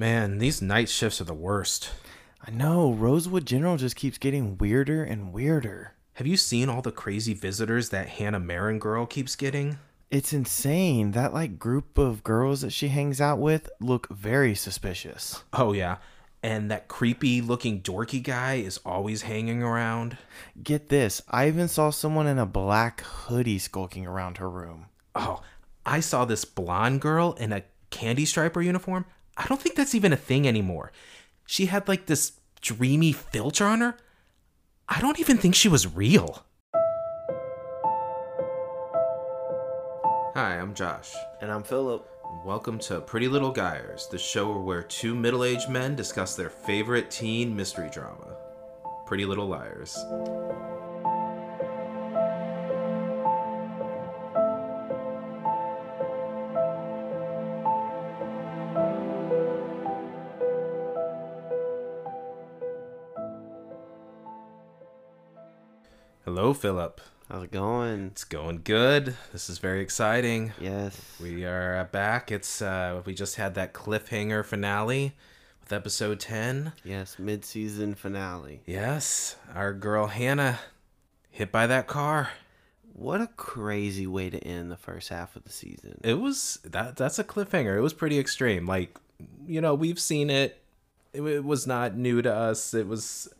Man, these night shifts are the worst. I know. Rosewood General just keeps getting weirder and weirder. Have you seen all the crazy visitors that Hanna Marin girl keeps getting? It's insane. That like group of girls that she hangs out with look very suspicious. Oh, yeah. And that creepy looking dorky guy is always hanging around. Get this. I even saw someone in a black hoodie skulking around her room. Oh, I saw this blonde girl in a candy striper uniform. I don't think that's even a thing anymore. She had like this dreamy filter on her. I don't even think she was real. Hi, I'm Josh. And I'm Philip. Welcome to Pretty Little Guyers, the show where two middle aged men discuss their favorite teen mystery drama Pretty Little Liars. Hello, Philip. How's it going? It's going good. This is very exciting. Yes. We are uh, back. It's uh we just had that cliffhanger finale with episode 10. Yes, mid-season finale. Yes, our girl Hanna hit by that car. What a crazy way to end the first half of the season. It was that that's a cliffhanger. It was pretty extreme. Like, you know, we've seen it. It, it was not new to us. It was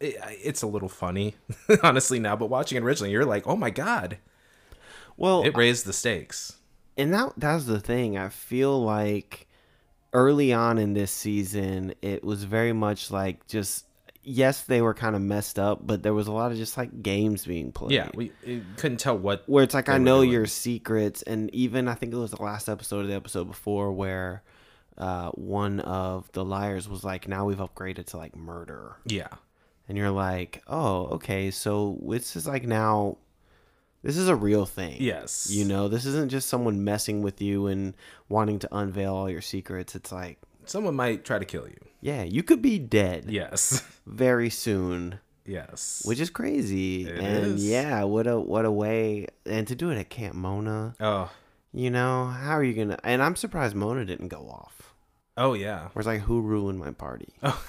it, it's a little funny honestly now, but watching it originally, you're like, "Oh my god." Well, It raised the stakes. and that that's the thing. I feel like early on in this season, it was very much like just yes, they were kind of messed up, but there was a lot of just like games being played. Yeah, we couldn't tell what where it's like I know doing. your secrets, and even I think it was the last episode of the episode before where uh, one of the liars was like, "Now we've upgraded to like murder," Yeah. And you're like, "Oh, okay, so this is like now." This is a real thing. Yes. You know, this isn't just someone messing with you and wanting to unveil all your secrets. It's like, Someone might try to kill you. yeah, you could be dead Yes. very soon, Yes. which is crazy. It and is. yeah, what a what a way and to do it at Camp Mona. oh. You know, how are you gonna? And I'm surprised Mona didn't go off. Oh yeah. Where it's like, who ruined my party? Oh.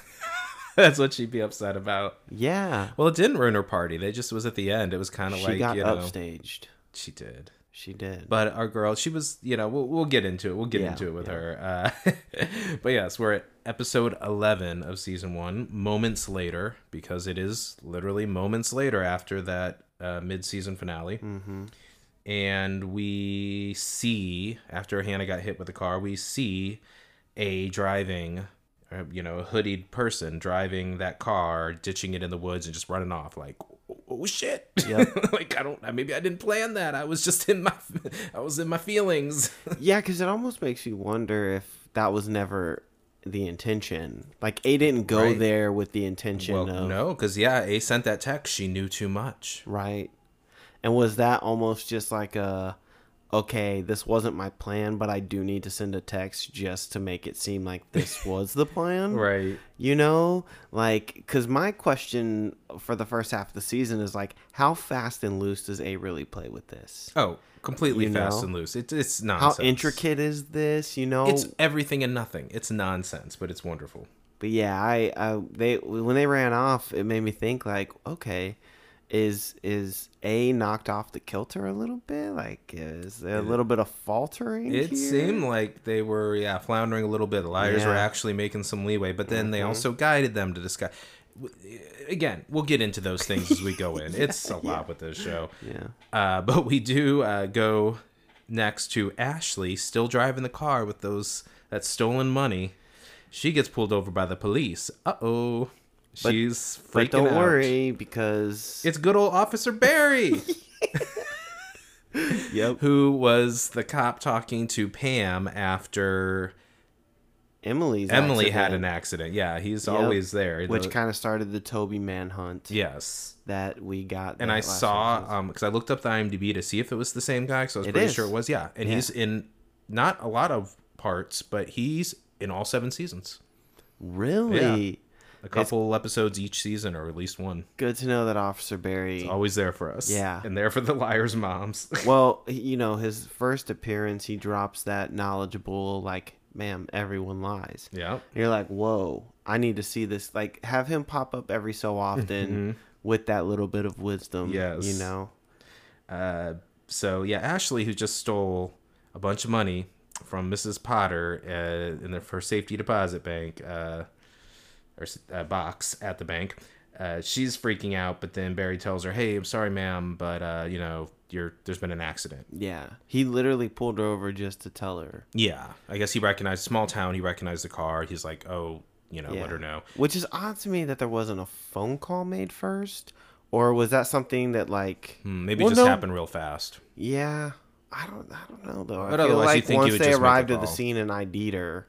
That's what she'd be upset about. Yeah, Well, it didn't ruin her party. They just was at the end. It was kind of like got you know, upstaged. she did. She did. But our girl, she was, you know, we'll, we'll get into it. We'll get Yeah, into it with yeah. her. Uh, but yes, we're at episode 11 of season one, moments later, because it is literally moments later after that uh, mid season finale. mm-hmm. and we see after Hanna got hit with the car, we see a driving, you know, a hooded person driving that car, ditching it in the woods and just running off. Like, oh shit! Yep. like I don't, maybe I didn't plan that. I was just in my, I was in my feelings. Yeah, because it almost makes you wonder if that was never the intention. Like, A didn't go Right. there with the intention well, of no, because yeah, A sent that text. She knew too much. right. And was that almost just like a, okay, this wasn't my plan, but I do need to send a text just to make it seem like this was the plan? Right. You know, like, because my question for the first half of the season is like, how fast and loose does A really play with this? Oh, completely You fast know? and loose. It, it's nonsense. How intricate is this? You know, It's everything and nothing. It's nonsense, but it's wonderful. but yeah, I, I, they, when they ran off, it made me think like, okay, is is A knocked off the kilter a little bit? Like, is there a little bit of faltering? It here? seemed like they were, yeah, floundering a little bit. The liars were actually making some leeway, but then they Mhm. also guided them to discuss. Again, we'll get into those things as we go in. It's a lot with this show, yeah, uh, but we do uh, go next to Ashley, still driving the car with those that stolen money. She gets pulled over by the police. Uh oh, But- she's freaking but don't out. worry because It's good old Officer Barry. yep, who was the cop talking to Pam after Emily's Emily had an accident. Yeah, he's Yep. always there. which The- kind of started the Toby manhunt yes. that we got. And I saw episode. um because I looked up the IMDb to see if it was the same guy, so I was It pretty is. sure it was. Yeah, and Yeah. he's in not a lot of parts, but he's in all seven seasons. really A couple episodes each season, or at least one. good to know that Officer Barry. Always there for us. Yeah. and there for the liars' moms. well, you know, his first appearance, he drops that knowledgeable, like, ma'am, everyone lies. Yeah. You're like, whoa, I need to see this. Like, have him pop up every so often with that little bit of wisdom. Yes, you Mm-hmm. Know? Uh, so yeah, Ashley, who just stole a bunch of money from Mrs. Potter uh, in the her safety deposit bank uh, or uh, box at the bank, uh, she's freaking out. But then Barry tells her, "Hey, I'm sorry, ma'am, but uh, you know, you're there's been an accident." Yeah. He literally pulled her over just to tell her. Yeah, I guess he recognized small town. He recognized the car. He's like, "Oh, you know, Yeah. let her know." Which is odd to me that there wasn't a phone call made first. Or was that something that, like. Hmm, maybe Well, it just no. happened real fast. Yeah. I don't, I don't know, though. I feel otherwise, like you'd think you once they just arrived at the scene and ID'd her,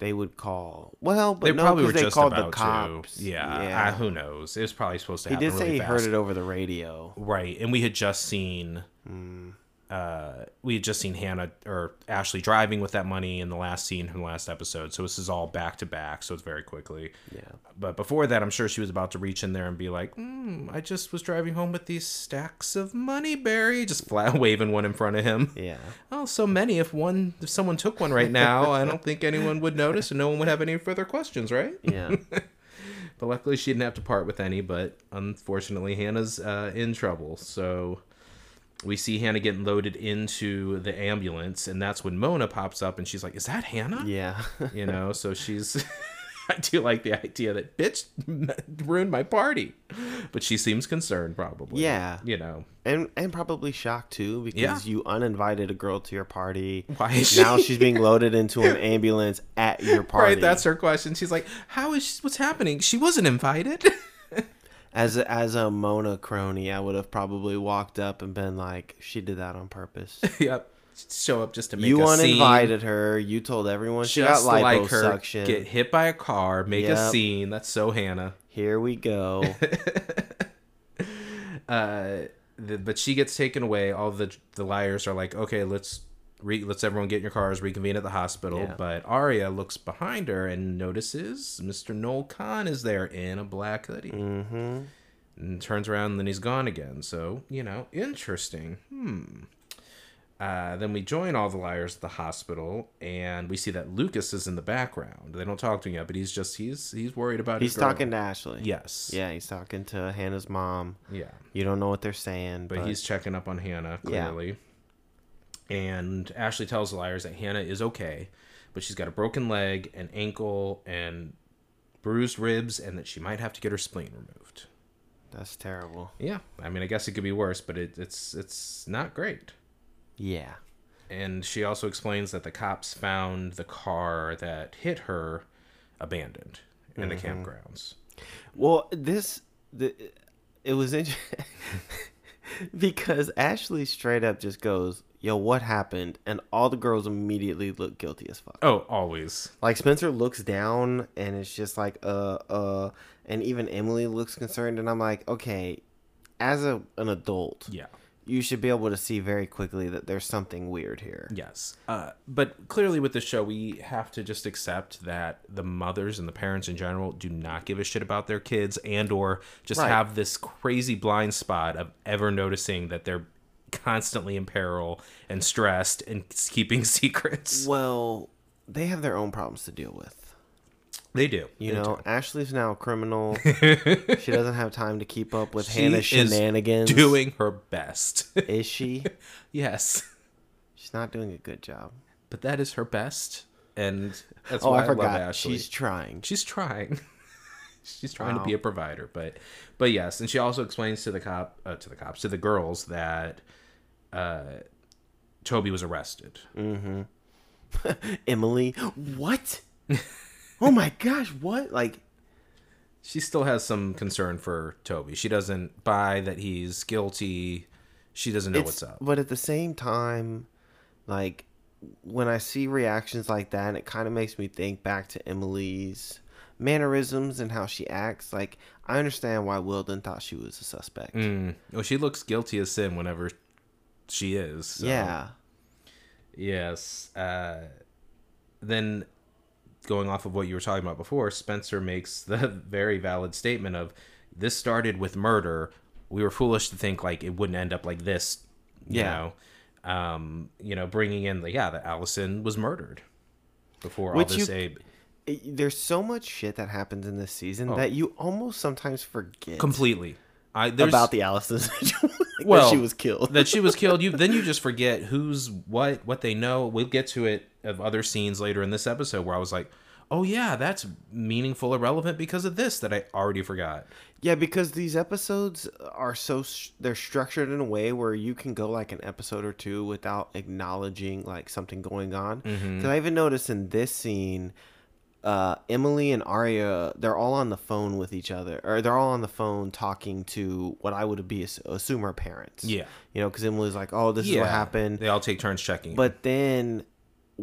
they would call. Well, but They no, probably were they just called about the cops. to. Yeah, uh, who knows? It was probably supposed to he did say really he fast. heard it over the radio. Right, and we had just seen, Hmm. Uh, we had just seen Hanna or Ashley driving with that money in the last scene from the last episode. So this is all back to back, so it's very quickly. Yeah. But before that, I'm sure she was about to reach in there and be like, mm, "I just was driving home with these stacks of money, Barry," just flat waving one in front of him. Yeah. Oh, so many. If one, if someone took one right now, I don't think anyone would notice, and no one would have any further questions, right? Yeah. But luckily, she didn't have to part with any. But unfortunately, Hanna's uh, in trouble. So we see Hanna getting loaded into the ambulance, and that's when Mona pops up, and she's like, "Is that Hanna?" yeah. You know. So she's. I do like the idea that bitch ruined my party, but she seems concerned, probably. Yeah. You know. and and probably shocked too because Yeah. you uninvited a girl to your party. Why is she? Now she's being loaded into an ambulance at your party. Right, that's her question. She's like, "How is she, what's happening? She wasn't invited." As a, as a Mona crony, I would have probably walked up and been like, "She did that on purpose." yep. Show up just to make you a scene. her. You told everyone she just got like her liposuction. get hit by a car, make a scene. That's so Hanna. Here we go. Uh, the, but she gets taken away. All the the liars are like, okay, let's re, let's everyone get in your cars, reconvene at the hospital. Yeah. But Aria looks behind her and notices Mr. Noel Khan is there in a black hoodie. hmm and turns around and then he's gone again. So, you know, interesting. Hmm. Uh, then we join all the liars at the hospital, and we see that Lucas is in the background. They don't talk to him yet, but he's just he's he's worried about. He's girl. talking to Ashley. Yes. Yeah, he's talking to Hanna's mom. Yeah. You don't know what they're saying, But, but, he's checking up on Hanna Yeah. And Ashley tells the liars that Hanna is okay, but she's got a broken leg, an ankle, and bruised ribs, and that she might have to get her spleen removed. that's terrible. Yeah, I mean, I guess it could be worse, but it, it's it's not great. Yeah. And she also explains that the cops found the car that hit her abandoned in the mm-hmm. campgrounds. Well, this the it was interesting because Ashley straight up just goes, "Yo, what happened?" and all the girls immediately look guilty as fuck. Oh, always. Like Spencer looks down and it's just like uh uh and even Emily looks concerned and I'm like, "Okay, as a an adult, Yeah. You should be able to see very quickly that there's something weird here." Yes. Uh, but clearly, with the show, we have to just accept that the mothers and the parents in general do not give a shit about their kids, and or just Right. have this crazy blind spot of ever noticing that they're constantly in peril and stressed and keeping secrets. Well, they have their own problems to deal with. They do. You They know, do. Ashley's now a criminal. she doesn't have time to keep up with She Hanna's shenanigans. doing her best. Is she? yes. She's not doing a good job. but that is her best, and that's Oh, why I I, love forgot. Ashley. She's trying. She's trying. She's trying to be a provider, but but yes, and she also explains to the cop uh, to the cops to the girls that uh, Toby was arrested. Emily, what? Oh my gosh, what? Like, She still has some concern for Toby. She doesn't buy that he's guilty. She doesn't know what's up. but at the same time, like, when I see reactions like that, it kind of makes me think back to Emily's mannerisms and how she acts. Like, I understand why Wilden thought she was a suspect. Mm. Well, she looks guilty as sin whenever she is. so- Yeah. Yes. Uh, then, going off of what you were talking about before, Spencer makes the very valid statement of this started with murder. We were foolish to think like it wouldn't end up like this. You Yeah. know, um, you know, bringing in the yeah that Alison was murdered. before Which all this you- Abe. There's so much shit that happens in this season Oh. that you almost sometimes forget Completely. I about the Alison. Well, that she was killed. that she was killed. You then you just forget who's what, what they know. We'll get to it of other scenes later in this episode where I was like, oh yeah, that's meaningful or relevant because of this that I already forgot. Yeah, because these episodes are so they're structured in a way where you can go like an episode or two without acknowledging like something going on. Mm-hmm. Because I even noticed in this scene, uh, Emily and Aria they're all on the phone with each other, or they're all on the phone talking to what I would be assume are parents. Yeah. you know, because Emily's like, "Oh, this is what happened," They all take turns checking. But then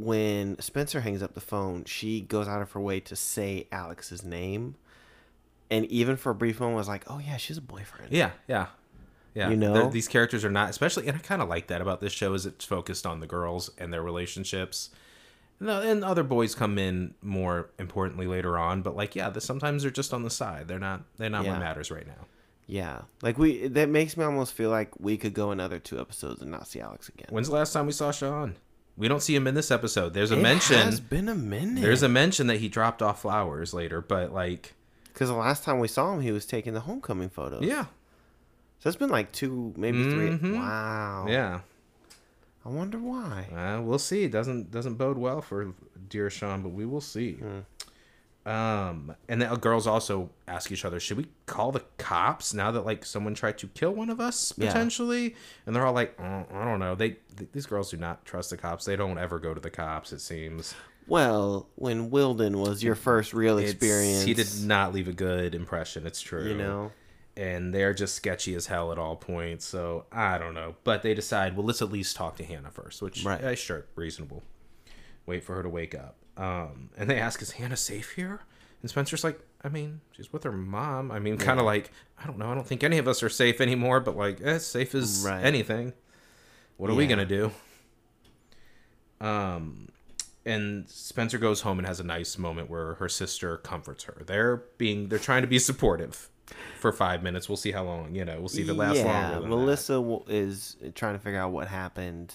when Spencer hangs up the phone, she goes out of her way to say Alex's name. And even for a brief moment was like, "Oh yeah, she's a boyfriend." Yeah, yeah, yeah. You know? They're- these characters are not, especially, and I kind of like that about this show is it's focused on the girls and their relationships. No, and other boys come in more importantly later on, but like, yeah, the, sometimes they're just on the side. They're not. They're not Yeah. what matters right now. Yeah. Like we that makes me almost feel like we could go another two episodes and not see Alex again. When's the last time we saw Sean? We don't see him in this episode. There's a It mention. has been a minute. There's a mention that he dropped off flowers later, but like, because the last time we saw him, he was taking the homecoming photos. yeah, So it's been like two, maybe Mhm. 3 Wow. yeah. I wonder why. Uh, we'll see. It doesn't doesn't bode well for dear Sean, but we will see. Um, and the girls also ask each other, should we call the cops now that like someone tried to kill one of us Yeah. potentially? And they're all like, oh, I don't know. They th- these girls do not trust the cops. They don't ever go to the cops. It seems. Well, when Wilden was your first real It's- experience, he did not leave a good impression. It's true. You know. and they're just sketchy as hell at all points. So I don't know, but they decide, well, let's at least talk to Hanna first, which Right. yeah, sure, reasonable. Wait for her to wake up, um, and they ask, "Is Hanna safe here?" And Spencer's like, "I mean, she's with her mom. I mean, kind of like, I don't know. I don't think any of us are safe anymore, but like, as safe as Right. anything. What are we gonna do?" Um, and Spencer goes home and has a nice moment where her sister comforts her. They're being, they're trying to be supportive for five minutes. We'll see how long. You know, we'll see if it lasts longer. Than. Melissa w is trying to figure out what happened,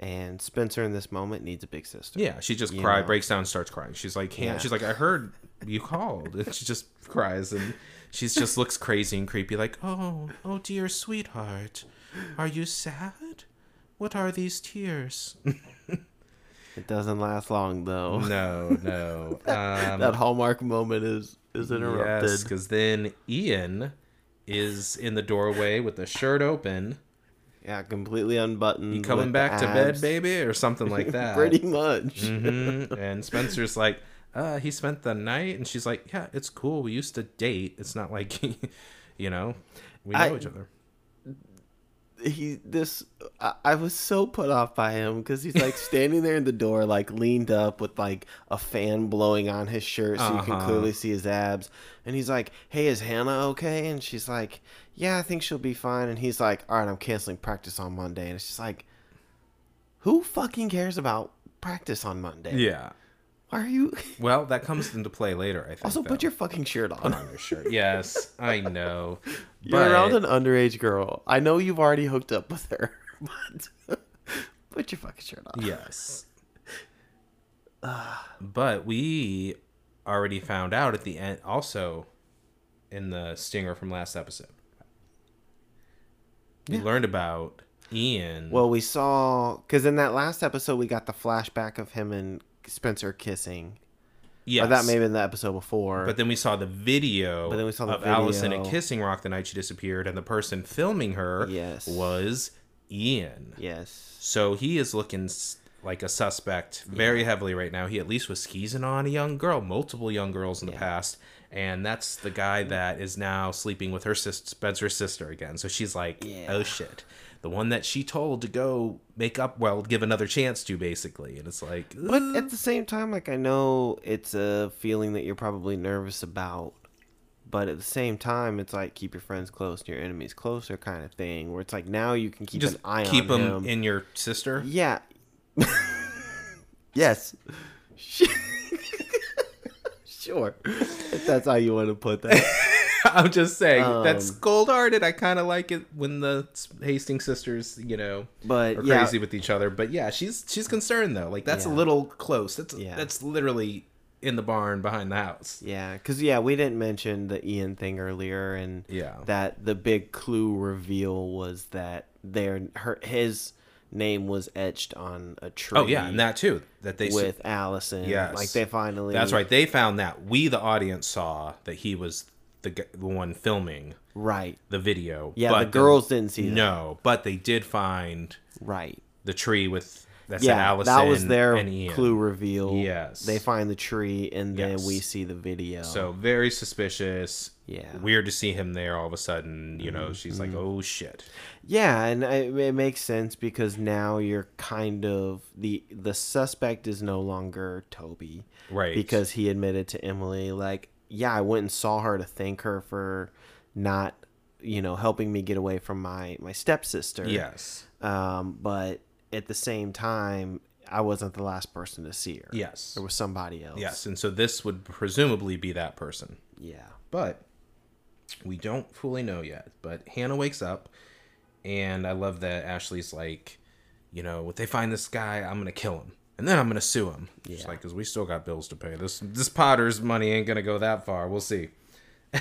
and Spencer in this moment needs a big sister. Yeah, she just know. breaks down, and starts crying. She's like, Yeah. she's like, I heard you called, and she just cries, and she just looks crazy and creepy, like, "Oh, oh dear sweetheart, are you sad? What are these tears?" It doesn't last long though. no, no. Um, that hallmark moment is is interrupted. Yes, because then Ian is in the doorway with the shirt open. Yeah, completely unbuttoned. You coming back to bed, baby, or something like that. Pretty much. hmm And Spencer's like, uh, he spent the night, and she's like, yeah, it's cool. We used to date. It's not like, you know, we know I- each other. He this I, I was so put off by him because he's like standing there in the door, like leaned up with like a fan blowing on his shirt, so you can Uh-huh. clearly see his abs. And he's like, "Hey, is Hanna okay?" And she's like, "Yeah, I think she'll be fine." And he's like, "All right, I'm canceling practice on Monday." And it's just like, who fucking cares about practice on Monday? Yeah. Why are you? Well, that comes into play later. I think. Also, put your fucking shirt Put on. on your shirt. Yes, I know. You're But- around an underage girl. I know you've already hooked up with her, but put your fucking shirt on. Yes. but we already found out at the end, also in the stinger from last episode. We Yeah. learned about Ian. Well, we saw because in that last episode we got the flashback of him and Spencer kissing. yes. Or that may have been the episode before. But then we saw the video But then we saw the of Alison at video. Kissing Rock the night she disappeared, and the person filming her Yes. was Ian. yes, So he is looking like a suspect very heavily right now. He at least was skeezing on a young girl, multiple young girls in the past, and that's the guy that is now sleeping with her sister, Spencer's sister again. So she's like, oh, Yeah. "Oh shit." The one that she told to go make up, well, give another chance to, basically, and it's like, but at the same time, like I know it's a feeling that you're probably nervous about. But at the same time, it's like keep your friends close and your enemies closer, kind of thing. Where it's like now you can keep just an eye keep on him him. in your sister. Yeah. yes. sure. If that's how you want to put that. I'm just saying Um, that's cold hearted. I kind of like it when the Hastings sisters, you know, But are yeah, crazy with each other. But yeah, she's she's concerned though. Like that's a little close. That's Yeah. that's literally in the barn behind the house. yeah, because yeah, we didn't mention the Ian thing earlier, and Yeah. that the big clue reveal was that their her his name was etched on a tree. Oh yeah, and that too. That they with Alison. Yes. like they finally. That's right. They found that. We, the audience, saw that he was the the one filming Right. the video. Yeah, but the girls didn't see that. No, but they did find Right. the tree with that said Yeah, Alison. that was their clue reveal. Yes. They find the tree and then Yes. we see the video. So very suspicious. Yeah. Mm-hmm. Weird to see him there all of a sudden. You know, she's like, oh shit. Yeah, and I, it makes sense because now you're kind of the the suspect is no longer Toby, Right. Because he admitted to Emily, like, yeah, I went and saw her to thank her for not, you know, helping me get away from my my stepsister. Yes. Um, but at the same time, I wasn't the last person to see her. Yes. There was somebody else. Yes. And so this would presumably be that person. Yeah. but we don't fully know yet. But Hanna wakes up, and I love that Ashley's like, you know, if they find this guy, I'm gonna kill him, and then I'm gonna sue him. She's Yeah. like, because we still got bills to pay. This this Potter's money ain't gonna go that far. We'll see.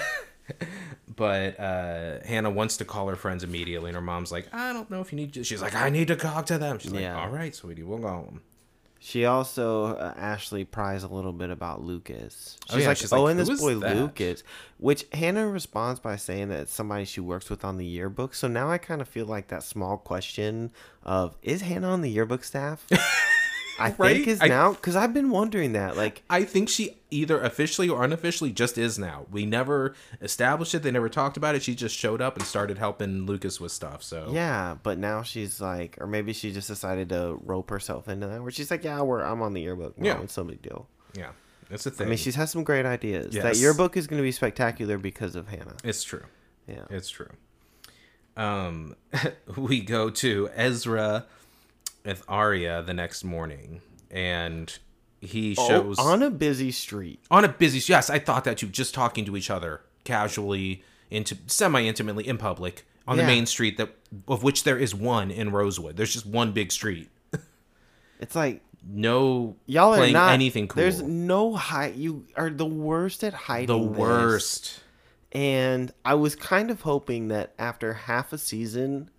but uh, Hanna wants to call her friends immediately, and her mom's like, I don't know if you need to. She's like, I need to talk to them. She's Yeah. like, all right, sweetie, we'll call them. She also uh, Ashley pries a little bit about Lucas. Oh, She's yeah, like, she's "Oh, and this boy that?" Lucas," which Hanna responds by saying that it's somebody she works with on the yearbook. So now I kind of feel like that small question of is Hanna on the yearbook staff? I Right? think is I- now because I've been wondering that. Like, I think she either officially or unofficially just is now. We never established it. They never talked about it. She just showed up and started helping Lucas with stuff. So yeah, but now she's like, or maybe she just decided to rope herself into that, where she's like, "Yeah, we're I'm on the yearbook. No, Yeah. it's no big deal." yeah, it's a I thing. I mean, she's had some great ideas. That Yes. yearbook is going to be spectacular because of Hanna. it's true. Yeah. It's true. Um, we go to Ezra with Aria the next morning, and he oh, shows Oh, on a busy street. on a busy yes i thought that too. just talking to each other casually into semi-intimately in public on the main street that of which there is one in rosewood there's just one big street It's like no y'all are not anything cool There's no hide. You are the worst at hiding. the this. worst And I was kind of hoping that after half a season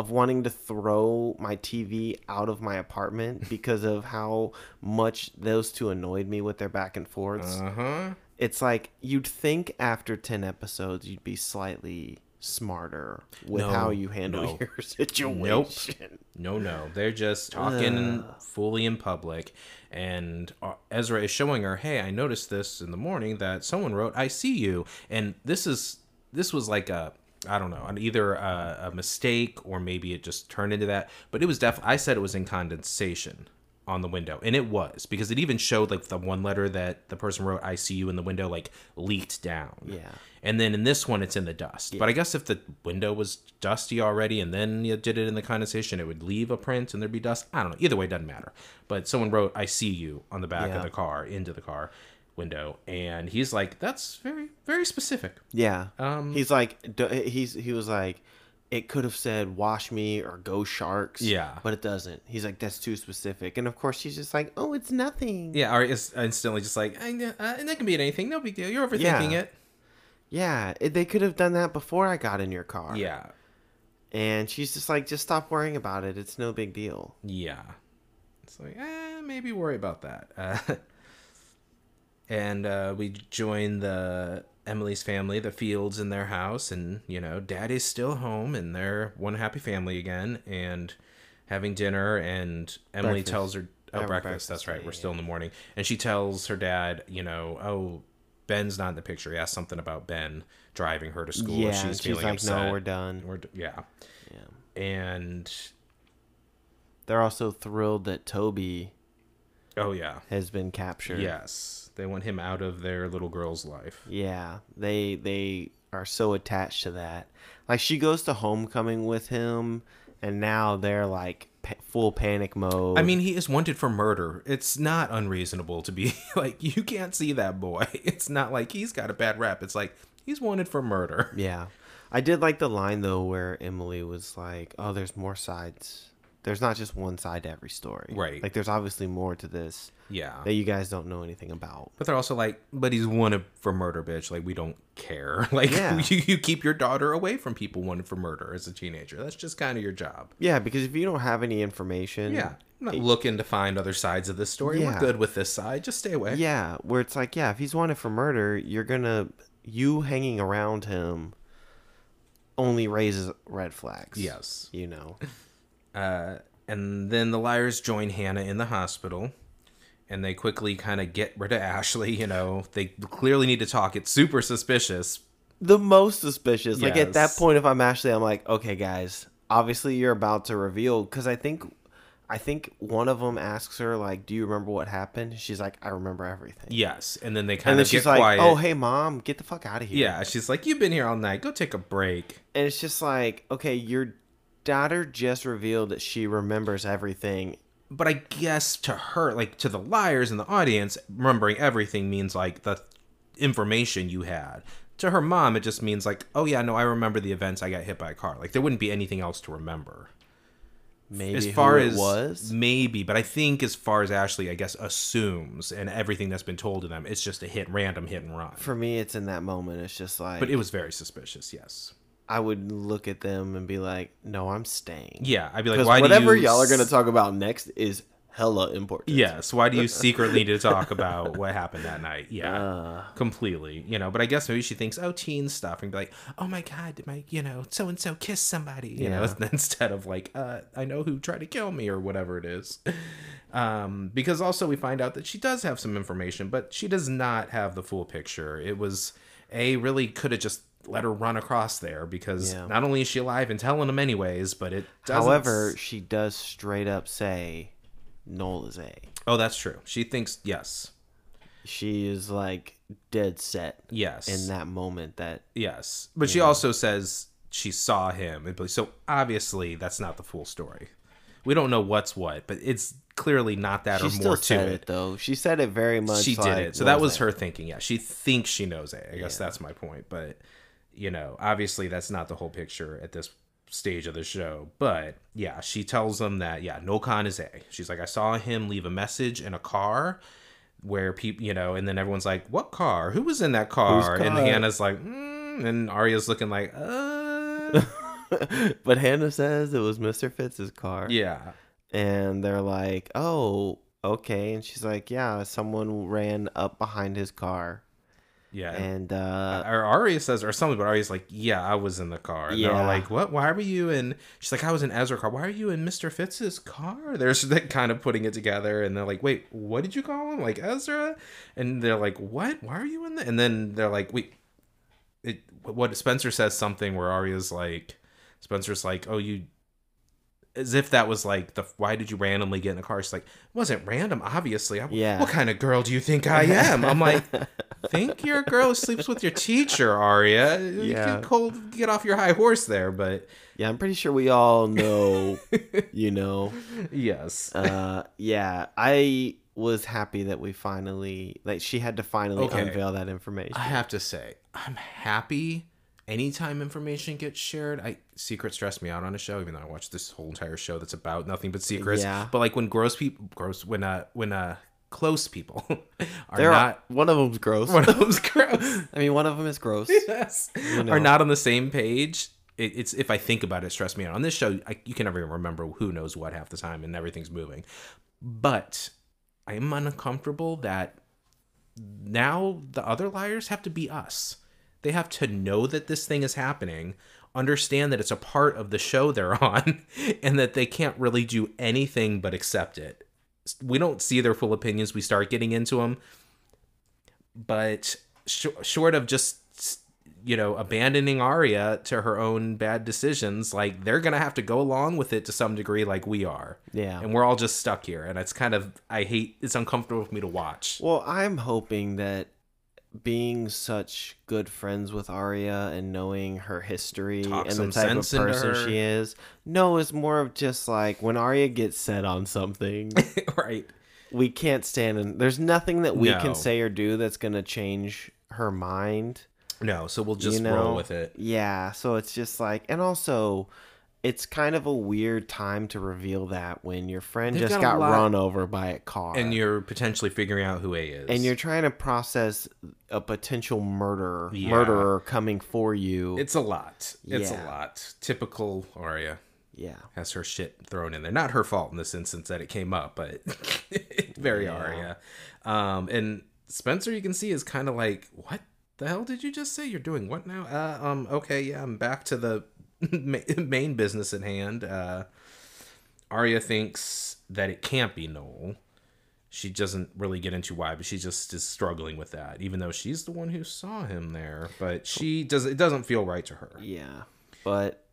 of wanting to throw my TV out of my apartment because of how much those two annoyed me with their back and forths, uh-huh it's like you'd think after 10 episodes you'd be slightly smarter with No, how you handle no. your situation. Nope. no no they're just talking fully in public and uh, ezra is showing her hey i noticed this in the morning that someone wrote i see you and this is this was like a I don't know, either a, a mistake or maybe it just turned into that. But it was definitely. I said it was in condensation on the window, and it was because it even showed like the one letter that the person wrote "I see you" in the window like leaked down. Yeah. And then in this one, it's in the dust. But I guess if the window was dusty already and then you did it in the condensation, it would leave a print and there'd be dust. I don't know. Either way, it doesn't matter. But someone wrote, I see you on the back Yeah. of the car, into the car window. And he's like, that's very, very specific. Yeah. Um, he's like he's he was like it could have said wash me or go sharks. Yeah. But it doesn't. He's like that's too specific. And of course she's just like, "Oh, it's nothing." Yeah, or it's instantly just like, I, know- uh, and that can be anything. No big deal. You're overthinking Yeah. it. Yeah, it, they could have done that before I got in your car. Yeah. And she's just like, "Just stop worrying about it. It's no big deal." Yeah. It's like, eh, maybe worry about that. Uh, and uh, we join the Emily's family, the Fields in their house, and you know, Daddy's still home, and they're one happy family again, and having dinner. And Emily Breakfast. tells her, "Oh, breakfast. breakfast, That's right. yeah, We're yeah, still in the morning." And she tells her dad, you know, "Oh, Ben's not in the picture. He asked something about Ben driving her to school. yeah, she's and she's feeling like, upset. "No, we're done." We're d- yeah." Yeah. And They're also thrilled that Toby oh yeah, has been captured. Yes, they want him out of their little girl's life. Yeah, they they are so attached to that. Like she goes to homecoming with him, and now they're like pa- full panic mode. I mean, he is wanted for murder. It's not unreasonable to be like, you can't see that boy. It's not like he's got a bad rap. It's like He's wanted for murder. Yeah. I did like the line though where Emily was like, "Oh, there's more sides. There's not just one side to every story. Right. Like there's obviously more to this Yeah. that you guys don't know anything about." But they're also like, but he's wanted for murder, bitch. Like we don't care. Like Yeah. you, you keep your daughter away from people wanted for murder as a teenager. That's just kind of your job. Yeah, because if you don't have any information, Yeah. I'm not looking to find other sides of this story. We're Yeah. good with this side. Just stay away. Yeah, where it's like, yeah, if he's wanted for murder, you're gonna you hanging around him only raises red flags. Yes. You know. Uh, and then the liars join Hanna in the hospital, and they quickly kind of get rid of Ashley. You know, they clearly need to talk. It's super suspicious. The most suspicious. Like at that point, if I'm Ashley, I'm like, okay, guys, obviously you're about to reveal because I think, I think one of them asks her like, "Do you remember what happened?" She's like, "I remember everything." Yes, and then they And kind then of she's like, quiet. "Oh, hey, mom, get the fuck out of here." yeah, she's like, "You've been here all night. Go take a break." And it's just like, okay, your daughter just revealed that she remembers everything. But I guess to her, like to the liars in the audience, remembering everything means like the information you had. To her mom, it just means like, oh yeah, no, I remember the events. I got hit by a car. Like there wouldn't be anything else to remember. Maybe as far it as was. maybe, but I think as far as Ashley, I guess assumes and everything that's been told to them, it's just a hit, random hit and run. For me, it's in that moment. It's just like, But it was very suspicious. Yes. I would look at them and be like, "No, I'm staying." Yeah, I'd be like, why whatever do you y'all are gonna talk about next is hella important. Yes. Why do you secretly need to talk about what happened that night? Yeah. Uh, completely, you know. But I guess maybe she thinks, oh, teen stuff, and be like, oh my god, did my, you know, so and so kiss somebody, you know, instead of like, uh, I know who tried to kill me or whatever it is. Um, because also we find out that she does have some information, but she does not have the full picture. It was a really could have just let her run across there because Yeah. not only is she alive and telling them anyways, but it doesn't. however, she does straight up say, "Noel is a." oh, that's true. She thinks yes, She is like dead set yes, in that moment. That Yes, but she also says she saw him. and So obviously, that's not the full story. We don't know what's what, but it's clearly not that she or more to said it. it though. She said it very much. She did it, so that was her thinking. Yeah, she thinks she knows it. I guess that's my point. But you know, obviously, that's not the whole picture at this stage of the show. But yeah, she tells them that yeah, Noel Khan is A. She's like, I saw him leave a message in a car. Where people, you know, and then everyone's like, "What car? Who was in that car?" And? Hanna's like, mm, and Aria's looking like, "Uh, but Hanna says it was Mr. Fitz's car. Yeah. And they're like, oh, okay. And she's like, yeah, someone ran up behind his car. Yeah. And uh, or Aria says, or something, but Aria's like, yeah, I was in the car. And they're like, what? Why were you in? She's like, I was in Ezra car. Why are you in Mr. Fitz's car? They're kind of putting it together, and they're like, wait, what did you call him? Like Ezra? And they're like, what? Why are you in the? And then they're like, wait, it. What Spencer says something where Aria's like, Spencer's like, oh, you. As if that was like the why did you randomly get in a car? She's like, it wasn't random, obviously. I, Yeah. What kind of girl do you think I am? I'm like, think you're a girl who sleeps with your teacher, Aria. You Yeah. can cold, get off your high horse there, but yeah, I'm pretty sure we all know, you know. yes. Uh, yeah, I was happy that we finally, like, she had to finally Okay. unveil that information. I have to say, I'm happy anytime information gets shared. I secrets stress me out on a show, even though I watched this whole entire show that's about nothing but secrets. Yeah. But like when gross people, gross when uh when uh close people are They're not. one of them's gross. One of them's gross. I mean, one of them is gross. yes, know. are not on the same page. It, it's if I think about it, it stress me out. On this show, I, you can never even remember who knows what half the time, and everything's moving. But I am uncomfortable that now the other liars have to be us. They have to know that this thing is happening, understand that it's a part of the show they're on, and that they can't really do anything but accept it. We don't see their full opinions. We start getting into them, but sh- short of just you know abandoning Aria to her own bad decisions, like they're gonna have to go along with it to some degree, like we are. Yeah. and we're all just stuck here, and it's kind of I hate. It's uncomfortable for me to watch. Well, I'm hoping that being such good friends with Aria and knowing her history Talk and the type of person she is, no, it's more of just like when Aria gets set on something, right. we can't stand and there's nothing that we No. can say or do that's going to change her mind. No, so we'll just you know? roll with it. Yeah, so it's just like, and also, it's kind of a weird time to reveal that when your friend They've just got got run over by a car, And you're potentially figuring out who A is. and you're trying to process a potential murderer Yeah. murderer coming for you. It's a lot. It's Yeah. a lot. Typical Aria yeah, has her shit thrown in there. Not her fault in this instance that it came up, but very Yeah. Aria. Um, and Spencer, you can see, is kind of like, what the hell did you just say? You're doing what now? Uh, um, okay, yeah, I'm back to the main business at hand. Uh, Aria thinks that it can't be Noel. She doesn't really get into why, but she just is struggling with that, even though she's the one who saw him there. But she does it doesn't feel right to her. yeah, but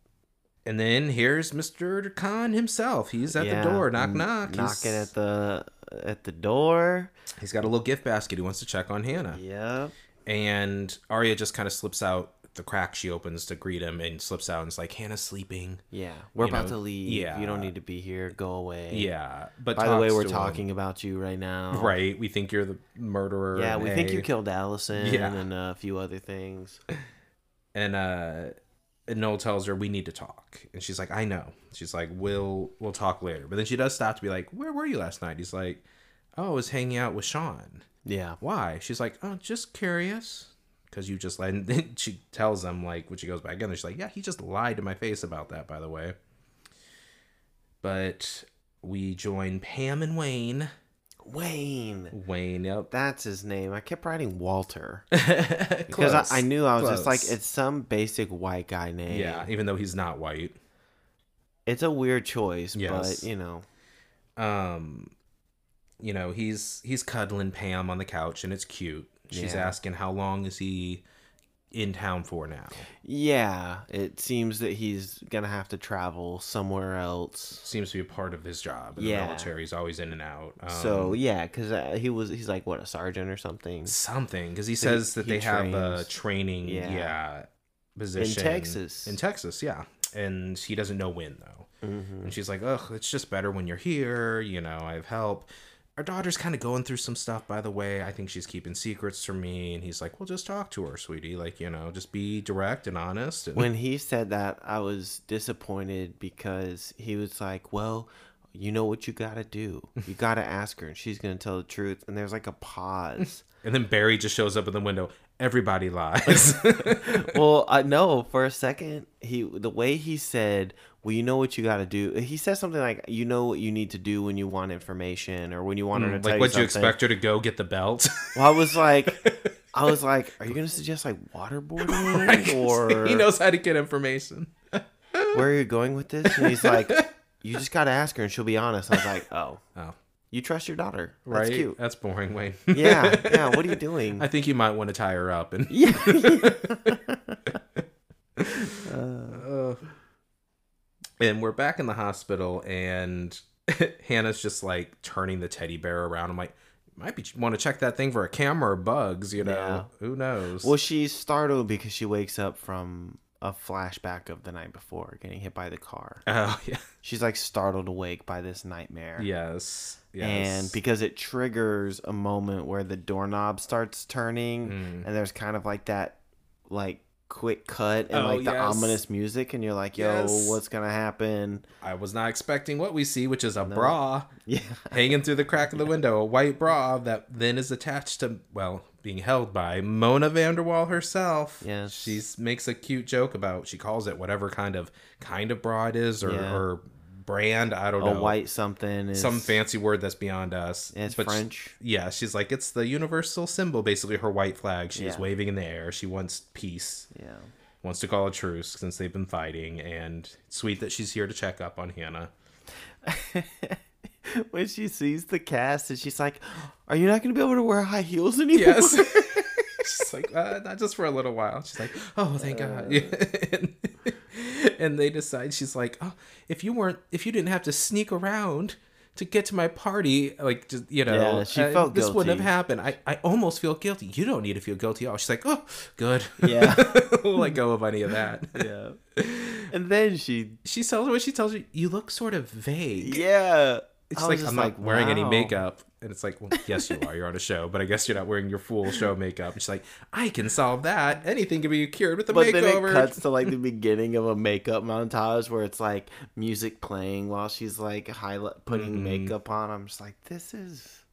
And then here's Mr. Khan himself. He's at yeah, the door, knock knock. knocking He's- at the at the door. He's got a little gift basket. He wants to check on Hanna. Yeah, And Aria just kind of slips out the crack she opens to greet him and slips out and is like, Hanna's sleeping. Yeah, we're You about know, to leave. yeah. you don't need to be here. Go away. Yeah. But By the way, we're to him. talking about you right now. Right. We think you're the murderer. Yeah, we think you killed Alison Yeah. and a few other things. and uh and Noel tells her we need to talk. And she's like, I know. She's like, We'll we'll talk later. But then she does stop to be like, Where were you last night? He's like, Oh, I was hanging out with Sean. Yeah. Why? She's like, Oh, just curious. Cause you just lied. And then she tells him like when she goes back in there, she's like, Yeah, he just lied to my face about that, by the way. But we join Pam and Wayne. Wayne. Wayne, yep. That's his name. I kept writing Walter because I, I knew I was just like, it's some basic white guy name. Yeah, even though he's not white. It's a weird choice, Yes. but you know. um you know he's he's cuddling pam on the couch and it's cute she's Yeah. asking how long is he in town for now Yeah, it seems that he's gonna have to travel somewhere else. seems to be a part of his job in Yeah. the military he's always in and out um, so yeah, because uh, he was he's like what a sergeant or something something because he So he- says that he they have a training Yeah. yeah, position in Texas. in texas yeah and he doesn't know when though Mhm. and she's like ugh it's just better when you're here you know i have help our daughter's kind of going through some stuff by the way i think she's keeping secrets from me and he's like well just talk to her sweetie like you know just be direct and honest and when he said that, I was disappointed because he was like, "Well, you know what you gotta do. You gotta ask her, and she's gonna tell the truth." And there's like a pause. And then barry just shows up in the window everybody lies well, I know for a second he the way he said, "Well, you know what you gotta do." He says something like, "You know what you need to do when you want information or when you want her mm, to tell like you would you something." expect her to go get the belt Well, I was like, I was like, "Are you gonna suggest like waterboarding or he knows how to get information where are you going with this?" And he's like, "You just gotta ask her, and she'll be honest." I was like, "Oh, oh you trust your daughter? right That's cute." that's boring wayne Yeah, yeah. What are you doing? i think you might want to tie her up and yeah. Uh. Uh. and we're back in the hospital and hanna's just like turning the teddy bear around i'm like might be want to check that thing for a camera or bugs you know Yeah. who knows Well, she's startled because she wakes up from a flashback of the night before getting hit by the car. oh yeah She's like startled awake by this nightmare. yes yes And because it triggers a moment where the doorknob starts turning Mm. and there's kind of like that like quick cut and Oh, like the yes. ominous music and you're like, yo, Yes. what's gonna happen? i was not expecting what we see which is a bra Yeah. hanging through the crack of the window a white bra that then is attached to well being held by mona vanderwaal herself Yes. she makes a cute joke about she calls it whatever kind of kind of bra it is or, Yeah. or brand i don't A know white something is some fancy word that's beyond us. It's But French. yeah, she's like it's the universal symbol, basically her white flag. She's Yeah. waving in the air. She wants peace, Yeah. wants to call a truce since they've been fighting, and sweet that she's here to check up on Hanna. when she sees the cast and she's like, Are you not gonna be able to wear high heels anymore? Yes. she's like, uh, not just for a little while. She's like, oh, thank God. and, they decide she's like, oh, if you weren't, if you didn't have to sneak around to get to my party, like just you know, Yeah, she uh, felt this wouldn't have happened. I, I almost feel guilty. You don't need to feel guilty at all. She's like, oh, good. Yeah. we'll let go of any of that. yeah. And then she She tells her what she tells her. You look sort of vague. Yeah. It's like I'm like, not wearing any makeup, and it's like, well, yes, you are. You're on a show, but I guess you're not wearing your full show makeup. And she's like, I can solve that. Anything can be cured with a But then it cuts to like the beginning of a makeup montage where it's like music playing while she's like highlight putting Mhm. makeup on. I'm just like, this is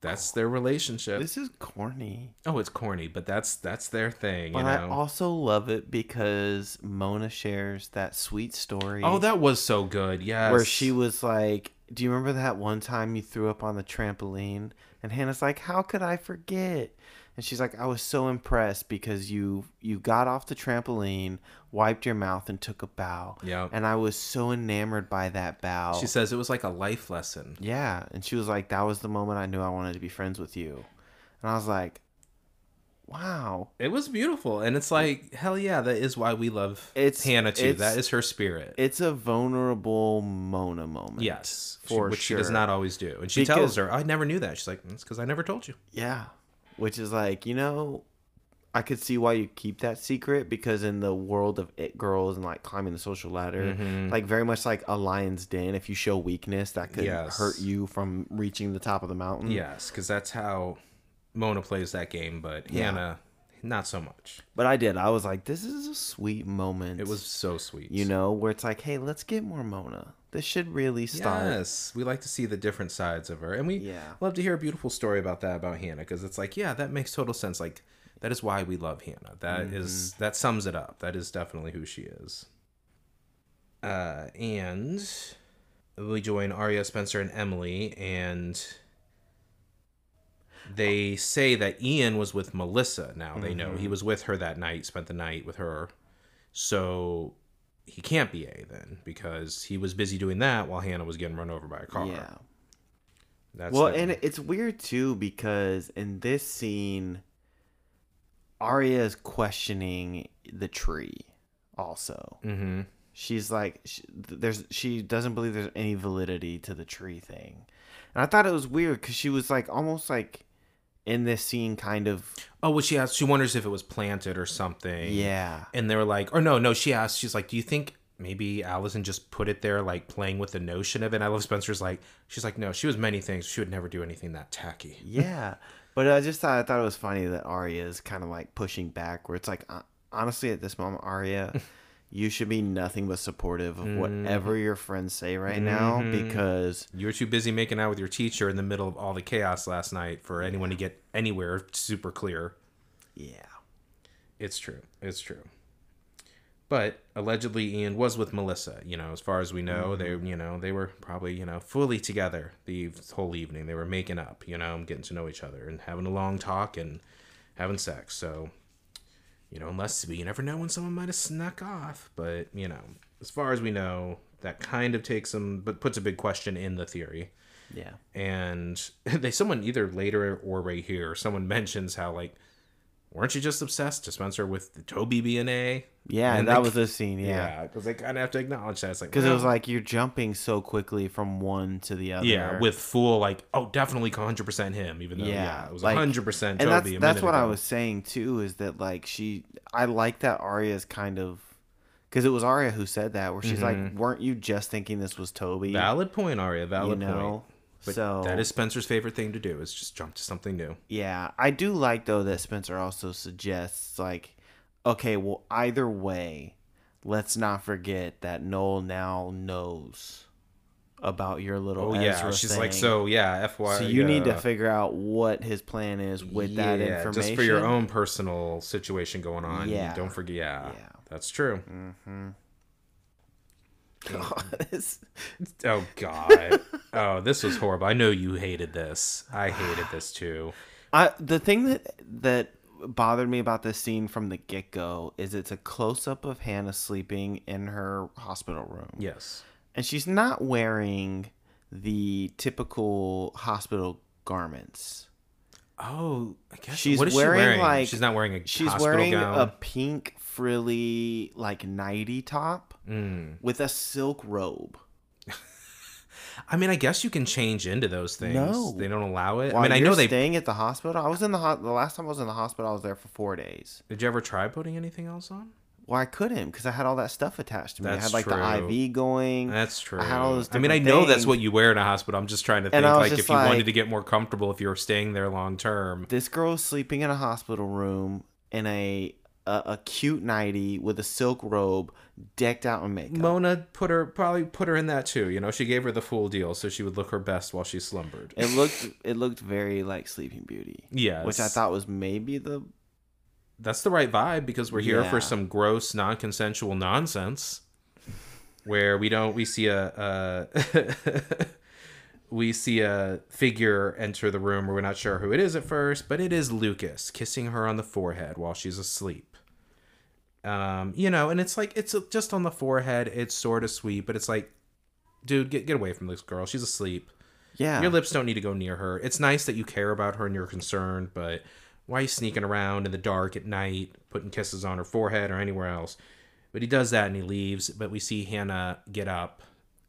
That's their relationship. this is corny. oh, it's corny, but that's that's their thing. But you I know. also love it because Mona shares that sweet story. oh, that was so good. Yes. where she was like, "Do you remember that one time you threw up on the trampoline?" And Hanna's like, "How could I forget?" And she's like, "I was so impressed because you you got off the trampoline, wiped your mouth, and took a bow. Yeah. And I was so enamored by that bow. She says it was like a life lesson. yeah. And she was like, "That was the moment I knew I wanted to be friends with you." And I was like, "Wow." It was beautiful, and it's like hell yeah, that is why we love It's- Hanna too. it's- That is her spirit. It's a vulnerable Mona moment. yes, for which sure. she does not always do, and she Because- tells her, "I never knew that." She's like, "It's because I never told you." Yeah. Which is like, you know, I could see why you keep that secret because in the world of it girls and like climbing the social ladder, Mhm. like very much like a lion's den, if you show weakness, that could Yes. hurt you from reaching the top of the mountain. Yes, because that's how Mona plays that game, but Yeah. Hanna, not so much. But I did. I was like, this is a sweet moment. It was so sweet. you know, where it's like, hey, let's get more Mona. This should really start. Yes, we like to see the different sides of her, and we Yeah. love to hear a beautiful story about that about Hanna because it's like, yeah, that makes total sense. Like that is why we love Hanna. That is Mm-hmm. that sums it up. That is definitely who she is. Uh, and we join Aria, Spencer, and Emily, and they say that Ian was with Melissa. Now they know Mm-hmm. he was with her that night, spent the night with her, so he can't be A then because he was busy doing that while Hanna was getting run over by a car. Yeah. That's well, the- and it's weird too because in this scene, Aria is questioning the tree. Also, Mhm. she's like, she, there's she doesn't believe there's any validity to the tree thing, and I thought it was weird because she was like almost like in this scene, kind of Oh, well, she asked. She wonders if it was planted or something. yeah, And they were like, or no, no. She asks She's like, do you think maybe Alison just put it there, like playing with the notion of it? And I love Spencer's like, she's like, no, she was many things. She would never do anything that tacky. yeah. But I just thought I thought it was funny that Aria is kind of like pushing back, where it's like honestly at this moment, Aria. You should be nothing but supportive of whatever mm-hmm. your friends say right now mm-hmm. because You were too busy making out with your teacher in the middle of all the chaos last night for anyone to get anywhere super clear. yeah. It's true. It's true. But allegedly, Ian was with Melissa. You know, as far as we know, they mm-hmm. you know they were probably you know fully together the whole evening. They were making up, you know, getting to know each other and having a long talk and having sex. So, you know, unless you never know when someone might have snuck off. But you know, as far as we know, that kind of takes some, but puts a big question in the theory Yeah. and they someone either later or right here someone mentions how like weren't you just obsessed to Spencer with the Toby BNA? Yeah, And that they- was the scene. Yeah. Yeah, because they kind of have to acknowledge that. It's like Because it was like you're jumping so quickly from one to the other. yeah, with full like oh definitely 100 percent him, even though yeah, Yeah, it was like- 100 percent and Toby. that's that's what I was saying too. Is that like she? I like that Aria's kind of because it was Aria who said that, where she's like, mm-hmm. "Weren't you just thinking this was Toby?" valid point, Aria. you Valid know. point. But so that is Spencer's favorite thing to do is just jump to something new. Yeah, I do like though that Spencer also suggests like, okay, well either way, let's not forget that Noel now knows about your little. Oh yeah, Ezra she's like so yeah. FY. So you need to uh, figure out what his plan is with that information. just for your own personal situation going on. Yeah. don't forget. Yeah, Yeah. that's true. This- Oh God. oh, this was horrible. I know you hated this. I hated this too. I the thing that that bothered me about this scene from the get go is it's a close up of Hanna sleeping in her hospital room. Yes. and she's not wearing the typical hospital garments. Oh, I guess She's wearing, she wearing? like- she's not wearing a She's wearing gown. a pink frilly like nighty top Mm. with a silk robe. I mean, I guess you can change into those things. No. they don't allow it. While I mean, I know they. staying at the hospital. I was in the ho- the last time I was in the hospital. I was there for four days. Did you ever try putting anything else on? Well, I couldn't because I had all that stuff attached to me. That's I had like true. the IV going. That's true. I had all those I mean, I know that's what you wear in a hospital. I'm just trying to think And I was like if you wanted to get more comfortable if you were staying there long term. This girl is sleeping in a hospital room in a a, a cute nighty with a silk robe, decked out in makeup. Mona put her probably put her in that too. You know, she gave her the full deal so she would look her best while she slumbered. It looked it looked very like Sleeping Beauty. Yes. Which I thought was maybe the That's the right vibe because we're here for some gross, non-consensual nonsense, where we don't we see a. a We see a figure enter the room where we're not sure who it is at first, but it is Lucas kissing her on the forehead while she's asleep. Um, you know, and it's like it's just on the forehead. It's sort of sweet, but it's like, dude, get get away from this girl. She's asleep. yeah. Your lips don't need to go near her. It's nice that you care about her and you're concerned, but why are you sneaking around in the dark at night, putting kisses on her forehead or anywhere else? But he does that and he leaves. But we see Hanna get up.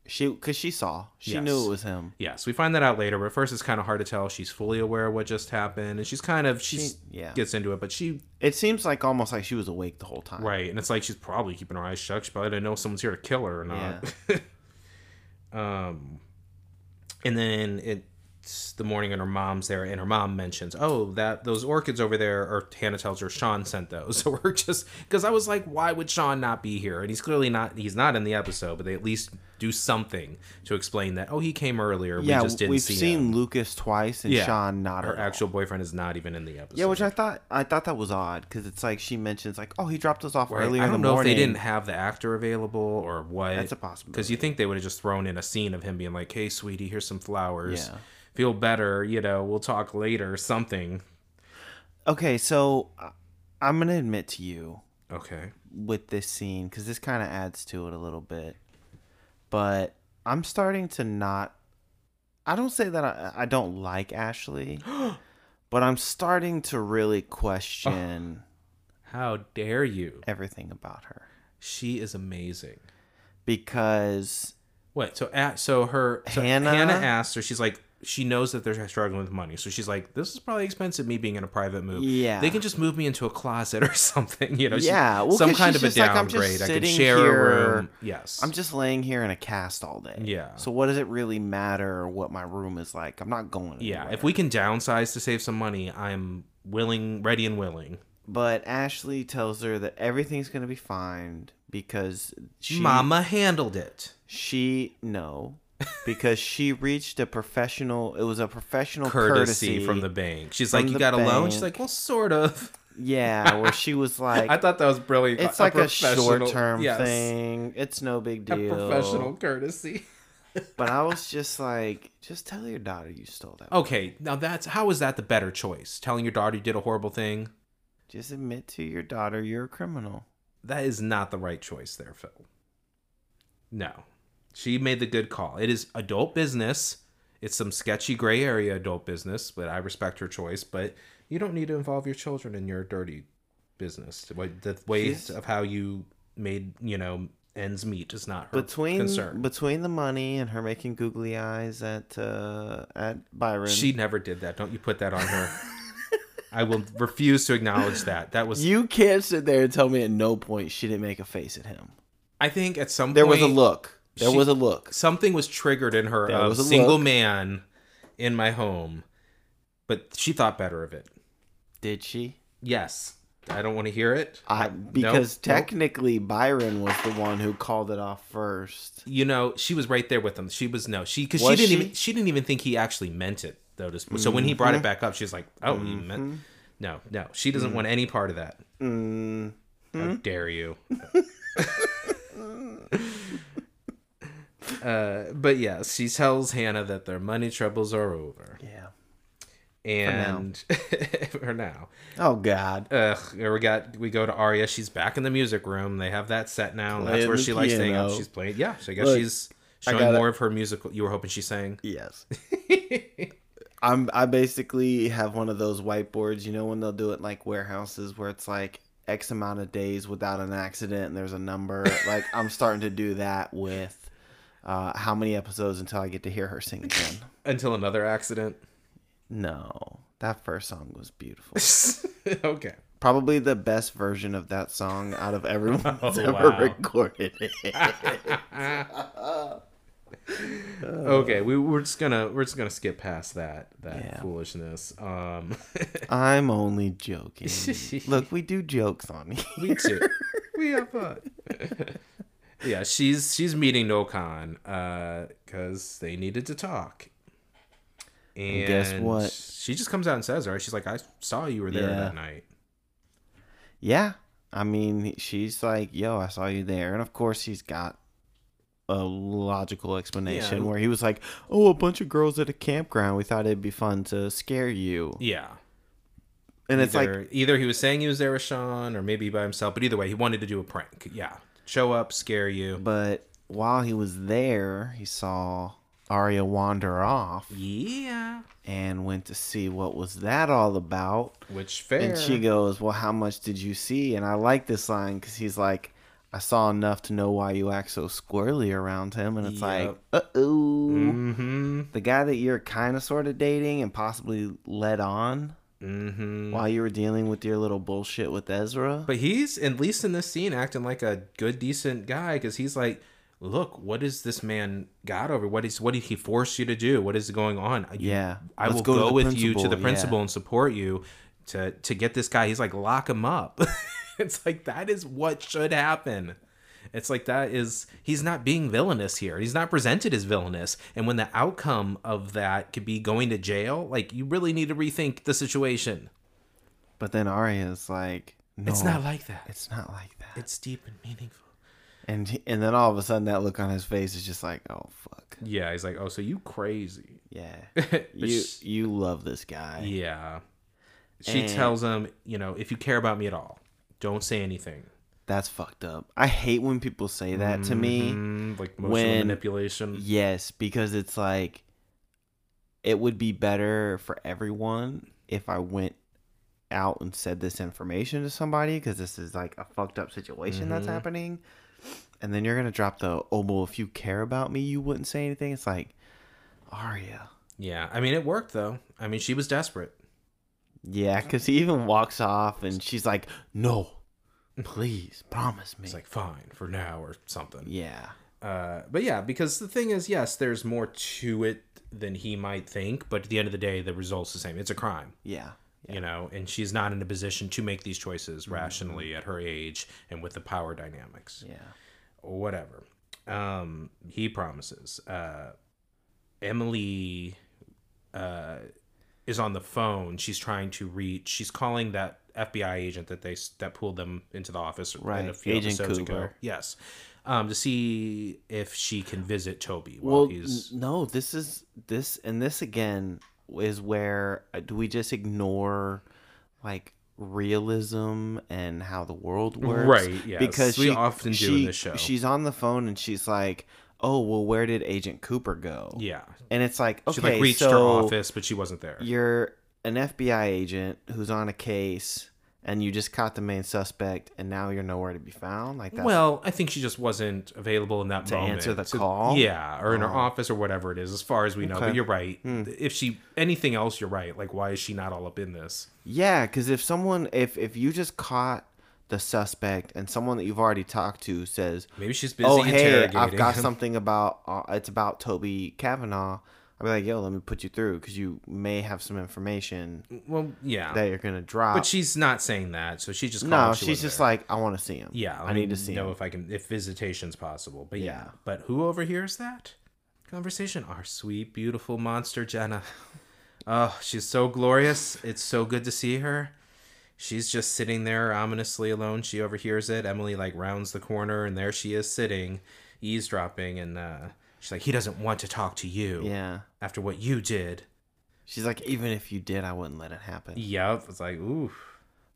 She because she saw. She Yes. knew it was him. Yes, we find that out later. But first, it's kind of hard to tell. She's fully aware of what just happened, and she's kind of she She- yeah. gets into it. But she It seems like almost like she was awake the whole time. right, and it's like she's probably keeping her eyes shut. She probably didn't know someone's here to kill her or not. Yeah. um, and then it's the morning, and her mom's there, and her mom mentions, "Oh, that those orchids over there." Or Hanna tells her Sean sent those. So we're just because I was like, why would Sean not be here? And he's clearly not. He's not in the episode, but they at least do something to explain that. Oh, he came earlier. Yeah, we just didn't we've see seen him. Lucas twice and Yeah. Sean not Her at all. actual boyfriend is not even in the episode. Yeah, which I thought I thought that was odd because it's like she mentions like, oh, he dropped us off Right. earlier I in don't the know morning. if they didn't have the actor available or what. That's a possibility. Because you think they would have just thrown in a scene of him being like, "Hey, sweetie, here's some flowers. Yeah. Feel better. You know, we'll talk later. Something." Okay, so I- I'm gonna admit to you Okay. with this scene because this kind of adds to it a little bit, but I'm starting to not. I don't say that I, I don't like Ashley, but I'm starting to really question How dare you? everything about her She is amazing. because What? So, at, so her so Hanna- Hanna asks her. She's like, she knows that they're struggling with money, so she's like, "This is probably expensive. Me being in a private move. Yeah. they can just move me into a closet or something. You know, Yeah, well, some kind of a just like, downgrade. I can share a room. Yes, I'm just laying here in a cast all day. Yeah. So what does it really matter what my room is like? I'm not going. Yeah, if we can downsize to save some money, I'm willing, ready, and willing. But Ashley tells her that everything's gonna be fine because she Mama handled it. she no because she reached a professional. It was a professional Courtesy, courtesy, from the bank. She's like, "You got a loan?" She's like, "Well, sort of." Yeah, where she was like, I thought that was brilliant. it's like a short term yes, thing. It's no big A deal. professional courtesy. But I was just like, just tell your daughter you stole that. Okay, now that's how is that the better choice? Telling your daughter you did a horrible thing? Just admit to your daughter you're a criminal. That is not the right choice there, Phil. No. She made the good call. It is adult business. It's some sketchy gray area adult business, but I respect her choice. But you don't need to involve your children in your dirty business. The ways She's- of how you made, you know, ends meet is not her between concern. between the money and her making googly eyes at uh, at Byron. She never did that. Don't you put that on her. I will refuse to acknowledge that. That was you can't sit there and tell me at no point she didn't make a face at him. I think at some point There point was a look. There she- was a look. something was triggered in her There of was a single look. man in my home, but she thought better of it. Did she? Yes, I don't want to hear it. I because nope. technically Byron was the one who called it off first. you know, she was right there with him. She was no, she because she didn't she? Mm-hmm. even she didn't even think he actually meant it though. To, so when he brought it back up, she's like, "Oh, he meant." No, no, she doesn't want any part of that. Mm, How dare you? uh, but yeah, she tells Hanna that their money troubles are over, yeah. and for now, Oh God. Ugh, we got we go to Aria. She's back in the music room. They have that set now, that's where she likes to hang out. She's playing. Yeah, so I guess Look, she's showing gotta- more of her musical. You were hoping she sang. Yes. I'm I basically have one of those whiteboards, you know when they'll do it like warehouses where it's like X amount of days without an accident and there's a number. like I'm starting to do that with uh how many episodes until I get to hear her sing again. Until another accident. No. That first song was beautiful. okay. Probably the best version of that song out of everyone that's Oh, ever wow. recorded it. okay, we, we're just gonna we're just gonna skip past that that Yeah. foolishness. Um, I'm only joking. Look, we do jokes on here. we too, we have fun. Yeah, she's she's meeting Noel Khan because uh, they needed to talk. And guess what? She just comes out and says, "Right?" She's like, "I saw you were there Yeah. that night." Yeah. I mean, she's like, yo, I saw you there. And of course, he's got a logical explanation Yeah. where he was like, oh, a bunch of girls at a campground. We thought it'd be fun to scare you. Yeah, And it's like, either, either he was saying he was there with Sean, or maybe by himself. But either way, he wanted to do a prank. Yeah, show up, scare you. but while he was there, he saw Aria wander off Yeah, and went to see what was that all about. which fair. And she goes, Well, how much did you see? And I like this line because he's like, I saw enough to know why you act so squirrely around him. And it's like, Yep. uh oh. Mm-hmm. The guy that you're kind of sort of dating and possibly led on Mm-hmm. while you were dealing with your little bullshit with Ezra. But he's at least in this scene acting like a good, decent guy because he's like, "Look, what is this man got over? What is what did he force you to do? What is going on? You- Yeah. I Let's will go go, with you to principal, the yeah. principal and support you to to get this guy." He's like, "Lock him up." it's like that is what should happen. It's like that is he's not being villainous here. He's not presented as villainous. And when the outcome of that could be going to jail, like you really need to rethink the situation. But then Aria's like, no, It's not like that. it's not like that. It's deep and meaningful. And he- and then all of a sudden that look on his face is just like, oh fuck, Yeah, he's like, oh, so you crazy? yeah, you you love this guy. yeah. She And- tells him, you know, if you care about me at all, don't say anything. That's fucked up. I hate when people say that to me. Mhm, like emotional when- manipulation. Yes, because it's like it would be better for everyone if I went out and said this information to somebody because this is like a fucked up situation that's Mhm. happening. And then you're gonna drop the oh well if you care about me you wouldn't say anything. It's like Aria. Yeah, I mean, it worked though. I mean, she was desperate. Yeah, because he even walks off and she's like, No, please, promise me. It's like fine for now or something. yeah. Uh, but yeah, because the thing is, yes, there's more to it than he might think, but at the end of the day, the result's the same. It's a crime. Yeah. you know and she's not in a position to make these choices Mm-hmm. rationally at her age and with the power dynamics Yeah. whatever um he promises uh emily uh is on the phone she's trying to reach she's calling that fbi agent that they that pulled them into the office Right, a few Agent episodes ago yes um to see if she can visit toby while Well, he's no, this is this and this again is where uh, do we just ignore like realism and how the world works? Right, yes. Because We she, often do she, in this show. She's on the phone and she's like, "Oh, well, where did Agent Cooper go?" yeah and it's like, okay, she like reached so her office but she wasn't there You're an FBI agent who's on a case. And you just caught the main suspect, and now you're nowhere to be found. Like that. Well, I think she just wasn't available in that To moment answer the call? Yeah, or in her Oh. office or whatever it is, as far as we know. Okay. Hmm. But you're right. If she anything else, you're right. Like, why is she not all up in this? Yeah, because if someone, if if you just caught the suspect and someone that you've already talked to says, Maybe she's busy "Oh, hey, interrogating. I've got something about uh, it's about Toby Cavanaugh," I'll be like, "Yo, let me put you through because you may have some information Well, yeah, that you're gonna drop." but she's not saying that, so she just no, she she's just there. like, "I want to see him. yeah. I need to see know him." if I can if visitation's possible. But yeah. Yeah. but who overhears that conversation? Our sweet, beautiful monster Jenna. Oh, she's so glorious. It's so good to see her. She's just sitting there ominously alone. She overhears it. Emily like rounds the corner and there she is sitting, eavesdropping, and uh, she's like, "He doesn't want to talk to you Yeah, after what you did." she's like, "Even if you did, I wouldn't let it happen." Yep. It's like, ooh.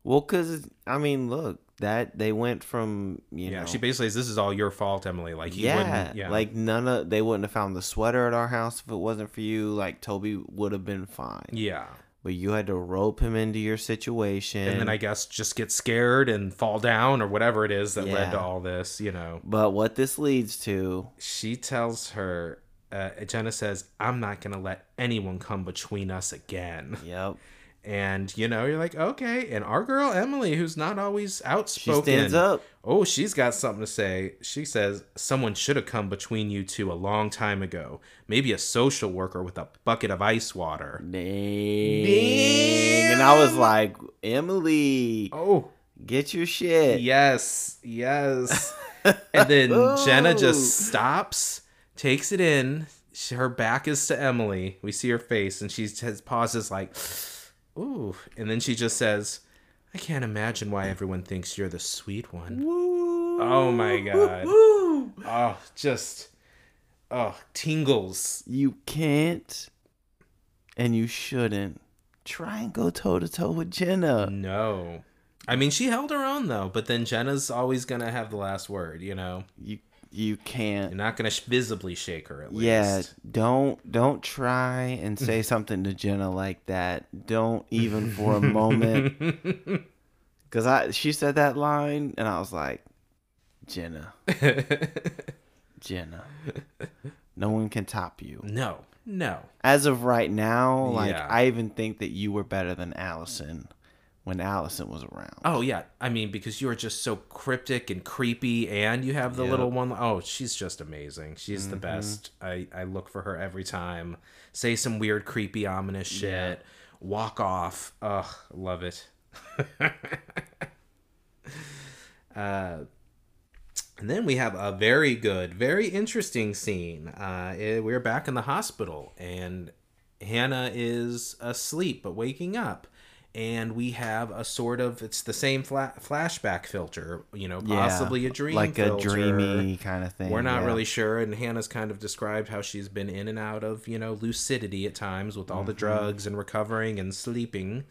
Well, because I mean, look, that they went from you Yeah. know, She basically says, "This is all your fault, Emily." Like, he yeah, wouldn't. Yeah. like none of they wouldn't have found the sweater at our house if it wasn't for you. Like Toby would have been fine, yeah. But you had to rope him into your situation. and then I guess just get scared and fall down or whatever it is that led to all this, you know. But what this leads to, She tells her, uh, Jenna says, I'm not going to let anyone come between us again. yep, And you know, you're like, okay. And our girl Emily, who's not always outspoken She stands up. Oh, she's got something to say. She says someone should have come between you two a long time ago. Maybe a social worker with a bucket of ice water. Dang. And I was like, Emily, Oh, get your shit. yes, yes. and then Jenna just stops, takes it in. Her back is to Emily. We see her face, and she pauses like, "Ooh," and then she just says, "I can't imagine why everyone thinks you're the sweet one." Woo. Oh my god. Woo. Oh, just oh, tingles. You can't and you shouldn't try and go toe to toe with Jenna. No. I mean, she held her own though, but then Jenna's always gonna have the last word. You know, You you can't. you're not gonna sh- visibly shake her at least. Yeah, don't don't try and say something to Jenna like that. Don't even for a moment. Cause I she said that line and I was like, Jenna, Jenna, no one can top you. no, no. As of right now, like Yeah. I even think that you were better than Alison when Alison was around. Oh yeah, I mean because you are just so cryptic and creepy, and you have the Yep. little one. Oh, she's just amazing. She's Mm-hmm. the best. I I look for her every time. Say some weird, creepy, ominous shit. Walk off. Ugh, love it. uh, and then we have a very good, very interesting scene. Uh, eh, we're back in the hospital, and Hanna is asleep but waking up. And we have a sort of it's the same fla- flashback filter, you know, Yeah, possibly a dream like filter. a dreamy kind of thing. We're not yeah. really sure, and Hanna's kind of described how she's been in and out of, you know, lucidity at times with all the Mm-hmm. drugs and recovering and sleeping.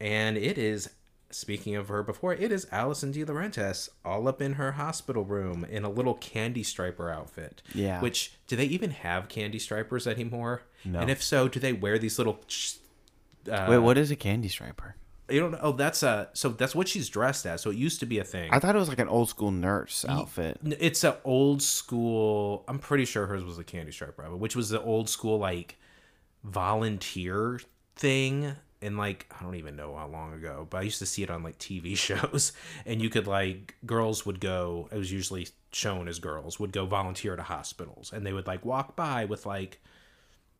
And it is, speaking of her before, it is Alison DiLaurentis all up in her hospital room in a little candy striper outfit. Yeah. Which, do they even have candy stripers anymore? No. And if so, do they wear these little. Uh, Wait, what is a candy striper? You don't know. Oh, that's a. So that's what she's dressed as. So it used to be a thing. I thought it was like an old school nurse outfit. It's an old school. I'm pretty sure hers was a candy striper, which was the old school like volunteer thing. And like I don't even know how long ago, but I used to see it on like TV shows, and you could like girls would go. It was usually shown as girls would go volunteer to hospitals, and they would like walk by with like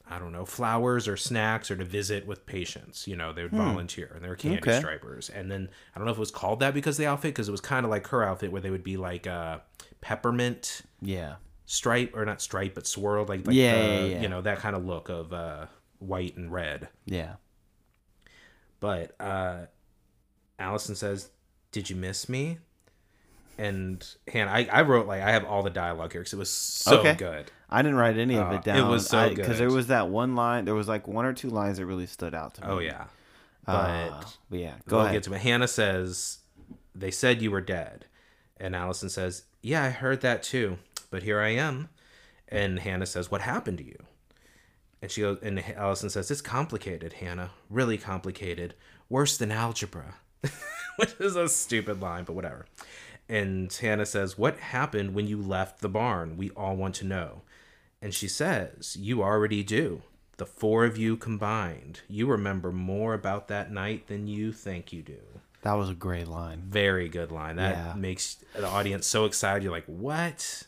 I don't know, flowers or snacks or to visit with patients. You know, they would volunteer and they were candy Okay. stripers. And then I don't know if it was called that because of the outfit, because it was kind of like her outfit where they would be like uh, peppermint Yeah. stripe or not stripe, but swirled like, like Yeah, the, yeah, yeah. you know, that kind of look of uh, white and red. Yeah. But uh, Alison says, Did you miss me? And Hanna, I, I wrote like I have all the dialogue here because it was so Okay. good. I didn't write any of Uh, it it down. was so good Because there was that one line. There was like one or two lines that really stood out to me. Oh yeah, but Uh, but yeah, go we'll ahead. get to it. Hanna says, "They said you were dead," and Alison says, "Yeah, I heard that too, but here I am." And Hanna says, "What happened to you?" And she goes, and Alison says, "It's complicated, Hanna. Really complicated. Worse than algebra." Which is a stupid line, but whatever. And Hanna says, "What happened when you left the barn? We all want to know." And she says, You already do. The four of you combined. You remember more about that night than you think you do. That was a great line. Very good line. That Yeah. makes the audience so excited. You're like, What?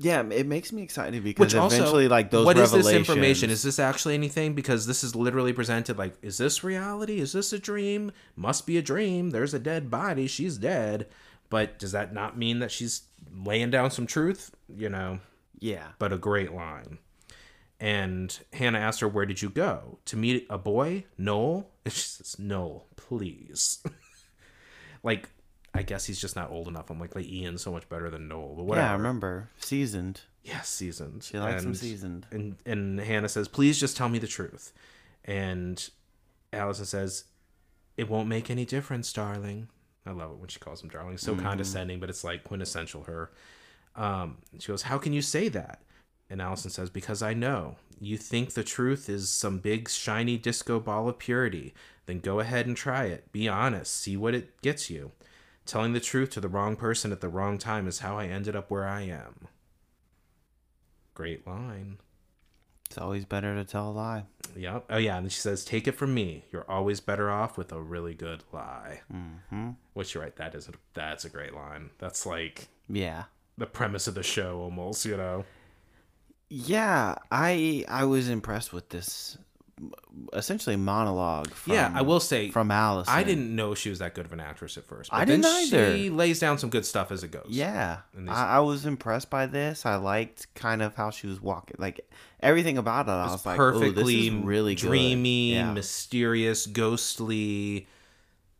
Yeah, it makes me excited because Which also, eventually, like those what is revelations. this information? Is this actually anything? Because this is literally presented like, is this reality? Is this a dream? Must be a dream. There's a dead body. She's dead. But does that not mean that she's laying down some truth? You know, yeah, but a great line. And Hanna asked her, Where did you go? To meet a boy? Noel? And she says, Noel, please. like, I guess he's just not old enough. I'm like, like Ian's so much better than Noel, but whatever. yeah. I remember seasoned. Yes, seasoned. She likes And- seasoned. And and Hanna says, "Please just tell me the truth." And Alison says, "It won't make any difference, darling." I love it when she calls him darling. So Mm-hmm. condescending, but it's like quintessential her. Um, she goes, "How can you say that?" And Alison says, "Because I know you think the truth is some big shiny disco ball of purity. Then go ahead and try it. Be honest. See what it gets you." Telling the truth to the wrong person at the wrong time is how I ended up where I am. Great line. It's always better to tell a lie. Yep. Oh yeah, and she says, "Take it from me. You're always better off with a really good lie." Mm-hmm. Which you're right. That is a, that's a great line. That's like Yeah. The premise of the show almost. You know. Yeah, I I was impressed with this essentially monologue from, yeah, I will say from Alice. I didn't know she was that good of an actress at first. I didn't either. She lays down some good stuff as it goes. Yeah, I, I was impressed by this. I liked kind of how she was walking, like everything about it. I was like, perfectly "Oh, this is really good." dreamy, Yeah. mysterious, ghostly.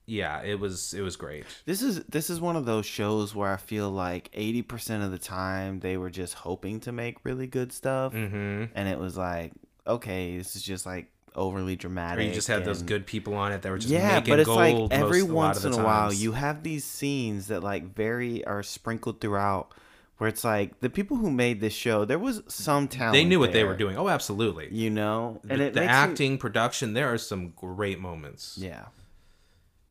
Yeah, it was it was great. This is this is one of those shows where I feel like eighty percent of the time they were just hoping to make really good stuff, Mm-hmm. and it was like, okay, this is just like overly dramatic. Or you just had those good people on it that were just yeah, making but it's gold like every a lot once the in a while you have these scenes that like very are sprinkled throughout where it's like the people who made this show there was some talent they knew what they were doing. Oh, absolutely. you know and the the acting, production, there are some great moments. yeah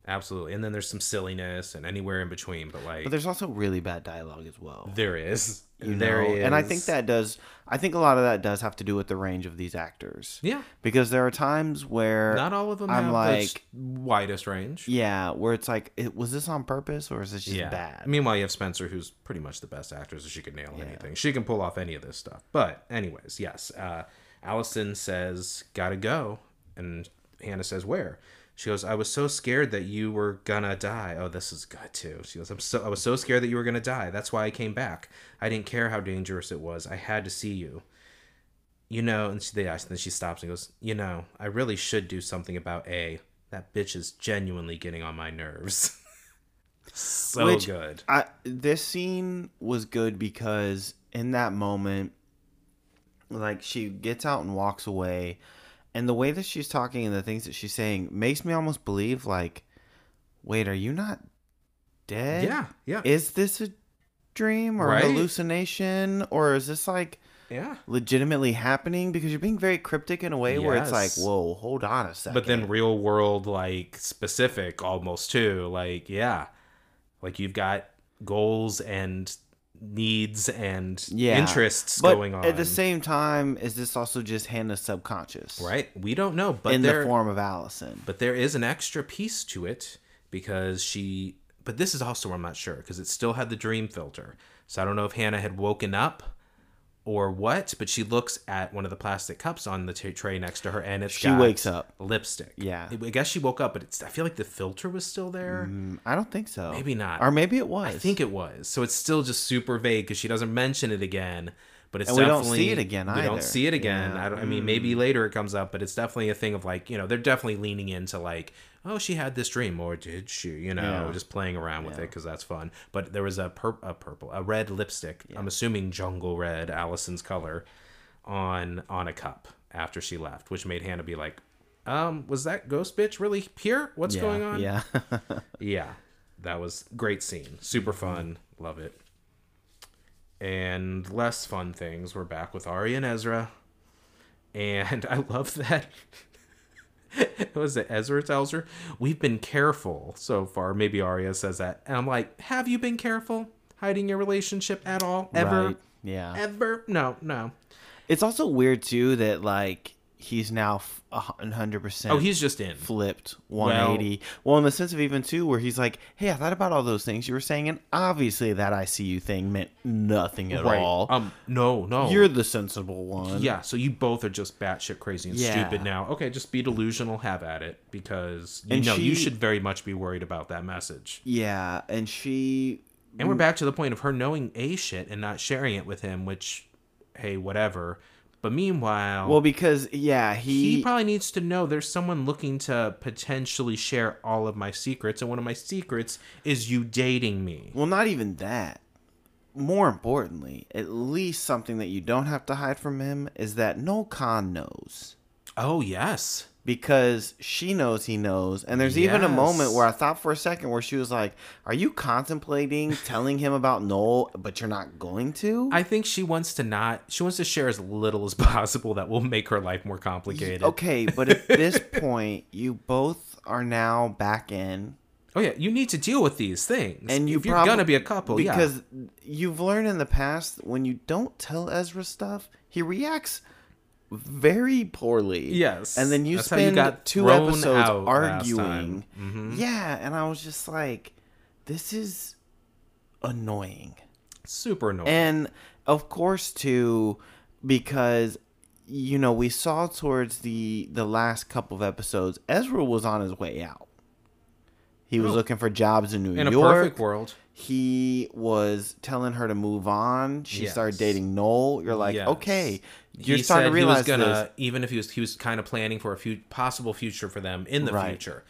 Absolutely. And then there's some silliness and anywhere in between, but like but there's also really bad dialogue as well there is. you there know? is. and i think that does i think a lot of that does have to do with the range of these actors Yeah. because there are times where Not all of them I'm have like- the widest range. yeah where it's like it, was this on purpose or is this just yeah. bad Meanwhile, you have Spencer, who's pretty much the best actor, so she could nail anything. She can pull off any of this stuff. But, anyways, yes. Uh, Alison says, "Gotta go," and Hanna says, "Where?" She goes, "I was so scared that you were gonna die." Oh, this is good too. She goes, "I'm so I was so scared that you were gonna die. That's why I came back. I didn't care how dangerous it was. I had to see you." You know, and she, they ask, and then she stops and goes, "You know, I really should do something about A. That bitch is genuinely getting on my nerves." so Which- good. I this scene was good because in that moment, like she gets out and walks away, and the way that she's talking and the things that she's saying makes me almost believe like, wait, are you not dead? Yeah, yeah, Is this a dream or Right? a hallucination or is this like yeah. legitimately happening? Because you're being very cryptic in a way where it's like, whoa, hold on a second. But then real world, like specific, almost too. Like yeah, like you've got goals and needs and Yeah. interests but going on. at the same time, is this also just Hanna's subconscious? right? We don't know, but in there, the form of Alison. but there is an extra piece to it because she. But this is also where I'm not sure because it still had the dream filter. So I don't know if Hanna had woken up or what. But she looks at one of the plastic cups on the t- tray next to her, and it's She got wakes up. lipstick. Yeah. I guess she woke up, but it's. I feel like the filter was still there. Mm, I don't think so. Maybe not. Or maybe it was. I think it was. So it's still just super vague because she doesn't mention it again. But it's And we don't see it again We either. don't see it again. Yeah. Mm. I, don't, I mean, maybe later it comes up, but it's definitely a thing of like you know they're definitely leaning into like oh she had this dream or did she you know Yeah. just playing around with it because that's fun. But there was a, pur- a purple a red lipstick. I'm assuming jungle red, Alison's color, on on a cup after she left, which made Hanna be like, um, was that ghost bitch really here? What's Yeah, going on? Yeah. Yeah, that was great scene. Super fun. Love it. And less fun things. We're back with Ari and Ezra. And I love that. What was it? Ezra tells her, We've been careful so far. Maybe Aria says that. And I'm like, Have you been careful hiding your relationship at all? Ever? Right. Yeah. Ever? No, no. It's also weird too that like he's now f- a hundred percent. Oh, he's just in. flipped 180. Well, in the sense of even too, where he's like, "Hey, I thought about all those things you were saying, and obviously that ICU thing meant nothing at all. Um, no, no. You're the sensible one." Yeah, so you both are just batshit crazy and Yeah. stupid now. Okay, just be delusional, have at it, because you And know you should very much be worried about that message. Yeah, and she. And we're back to the point of her knowing a shit and not sharing it with him, which, hey, whatever. But meanwhile, Well, because yeah, he, he. probably needs to know there's someone looking to potentially share all of my secrets, and one of my secrets is you dating me. well, not even that. More importantly, at least something that you don't have to hide from him is that Noel Khan knows. Oh yes, because she knows he knows. And there's even a moment where I thought for a second where she was like, Are you contemplating telling him about Noel, but you're not going to? I think she wants to not. She wants to share as little as possible that will make her life more complicated. okay, but at this point, you both are now back in. Oh yeah, you need to deal with these things. And you if you're prob- gonna be a couple, yeah. because you've learned in the past when you don't tell Ezra stuff, he reacts very poorly. Yes. And then you That's you spend got two episodes arguing. Mhm. Yeah, and I was just like, this is annoying. Super annoying. And of course too because you know, we saw towards the the last couple of episodes Ezra was on his way out. He was Oh. looking for jobs in New York. in a perfect world. He was telling her to move on. She started dating Noel. You're like, Yes. okay, you're he starting to realize he was gonna this. even if he was he was kind of planning for a few possible future for them in the Right. future.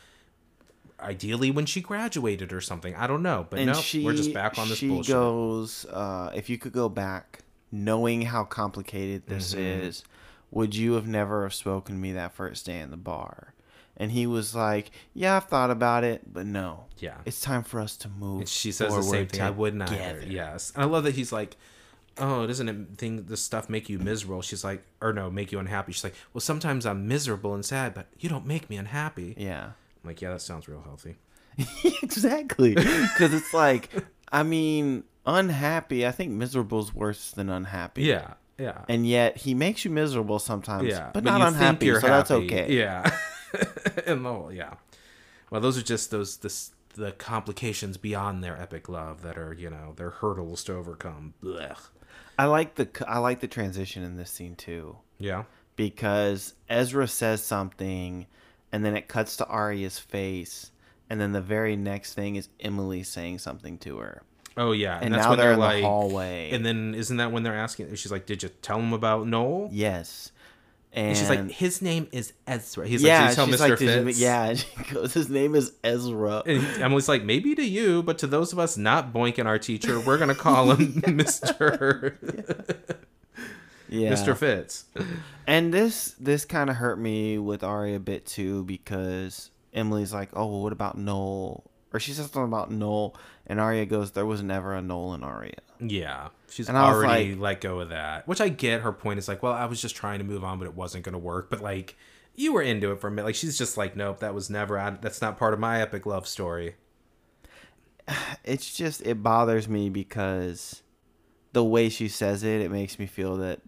Ideally, when she graduated or something, I don't know. But and no, she we're just back on this she bullshit. goes uh, if you could go back knowing how complicated this Mm-hmm. is would you have never have spoken to me that first day in the bar and he was like yeah i've thought about it but no Yeah. it's time for us to move And she says the same thing. I either. together." Yes, and I love that he's like, "Oh, doesn't it thing this stuff make you miserable?" She's like, or no, make you unhappy. She's like, "Well, sometimes I'm miserable and sad, but you don't make me unhappy." yeah I'm like, yeah, that sounds real healthy. exactly because it's like i mean unhappy i think miserable's worse than unhappy Yeah, yeah, and yet he makes you miserable sometimes yeah. but, not you unhappy so that's okay Yeah, and the yeah. Well, those are just those this the complications beyond their epic love that are you know their hurdles to overcome. Blech. I like the I like the transition in this scene too Yeah. because Ezra says something and then it cuts to Aria's face and then the very next thing is Emily saying something to her. Oh yeah, And that's now when they're they're in the like, hallway. and then isn't that when they're asking? She's like, "Did you tell him about Noel?" Yes. And, she's like, "His name is Ezra." He's yeah, like, "Did tell she's Mr. like, "Did you- Fitz?" yeah, and she goes, his name is Ezra. And Emily's like, maybe to you, but to those of us not boinking our teacher, we're gonna call him Mister Yeah. Mister Fitz. And this this kind of hurt me with Aria a bit too because Emily's like, "Oh, well, what about Noel?" Or she says something about Noel, and Aria goes, "There was never a Noel in Aria." Yeah, she's And already like- let go of that, which I get. Her point is like, well, I was just trying to move on, but it wasn't gonna work. But like, you were into it for a minute. Like, she's just like, nope, that was never. I, that's not part of my epic love story. It's just it bothers me because the way she says it, it makes me feel that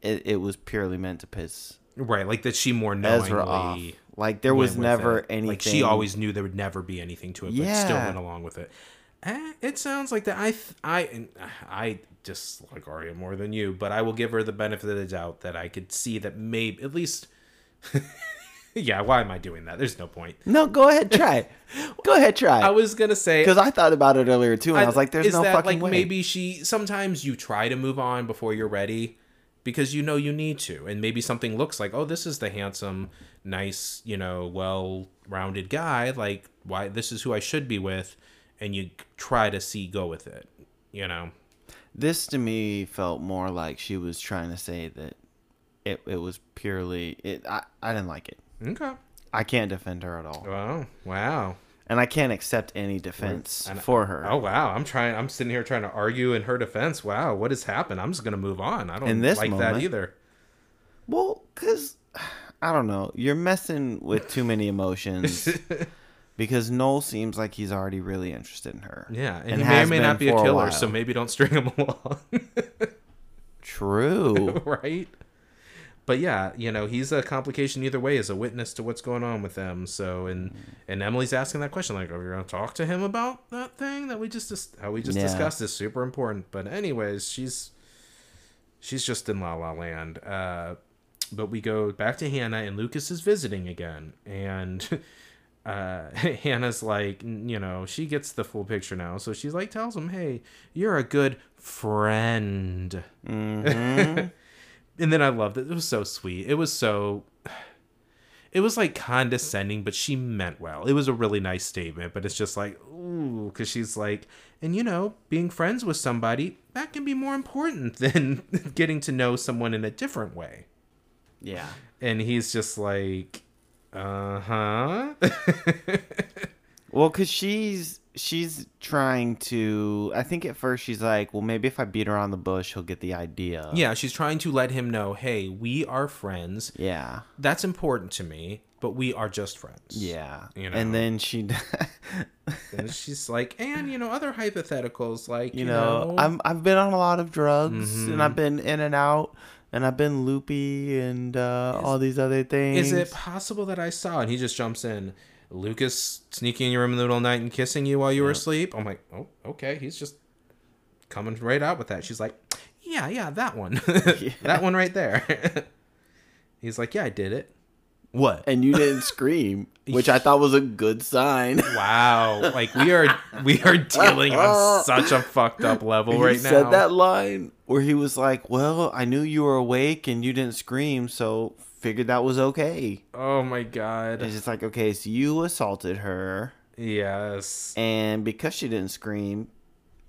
it, it was purely meant to piss Right, like that she more knowingly. Like there was never it. anything. Like she always knew there would never be anything to it, but still went along with it. Eh, it sounds like that. I th- I I just like Aria more than you, but I will give her the benefit of the doubt that I could see that maybe at least. yeah, why am I doing that? There's no point. No, go ahead, try. go ahead, try. I was gonna say because I thought about it earlier too, and I, was like, "There's is no that, fucking like way." maybe she sometimes you try to move on before you're ready because you know you need to and maybe something looks like oh this is the handsome nice you know well-rounded guy like why this is who I should be with and you try to see go with it you know? This to me felt more like she was trying to say that it it was purely it. I I didn't like it. okay. I can't defend her at all, wow. Wow. And I can't accept any defense And- for her. oh wow. I'm trying I'm sitting here trying to argue in her defense. Wow. What has happened? I'm just gonna move on. I don't In this like that either. Well, cause I don't know, you're messing with too many emotions. because Noel seems like he's already really interested in her. yeah and, And he may or may not be a for a killer so maybe don't string him along True. right? But yeah, you know, he's a complication either way as a witness to what's going on with them. So and and Emily's asking that question like, "Are we going to talk to him about that thing that we just dis- how we just Yeah. discussed is super important." But anyways, she's she's just in La La Land. Uh, but we go back to Hanna and Lucas is visiting again, and uh, Hanna's like, you know, she gets the full picture now. So she's like, tells him, "Hey, you're a good friend." Mhm. and then I loved it. It was so sweet. It was so. It was like condescending, but she meant well. It was a really nice statement, but it's just like, ooh, because she's like, and you know, being friends with somebody that can be more important than getting to know someone in a different way. yeah. And he's just like, uh huh. Well, cause she's she's trying to. I think at first she's like, well, maybe if I beat around the bush, he'll get the idea. yeah, she's trying to let him know, hey, we are friends. Yeah. That's important to me, but we are just friends. Yeah. You know. And then she, And she's like, and you know, other hypotheticals like you know, I'm I've been on a lot of drugs Mhm. and I've been in and out, and I've been loopy and uh, all these other things. Is it possible that I saw? And he just jumps in. Lucas sneaking in your room in the middle of the night and kissing you while you were asleep. I'm like, oh, okay. He's just coming right out with that. She's like, yeah, yeah, that one, that one right there. He's like, yeah, I did it. What? And you didn't scream, which I thought was a good sign. Wow, like we are we are dealing on such a fucked up level he right now. said that line where he was like, "Well, I knew you were awake and you didn't scream, so figured that was okay." Oh my god. It's just like, okay, so you assaulted her, Yes. and because she didn't scream,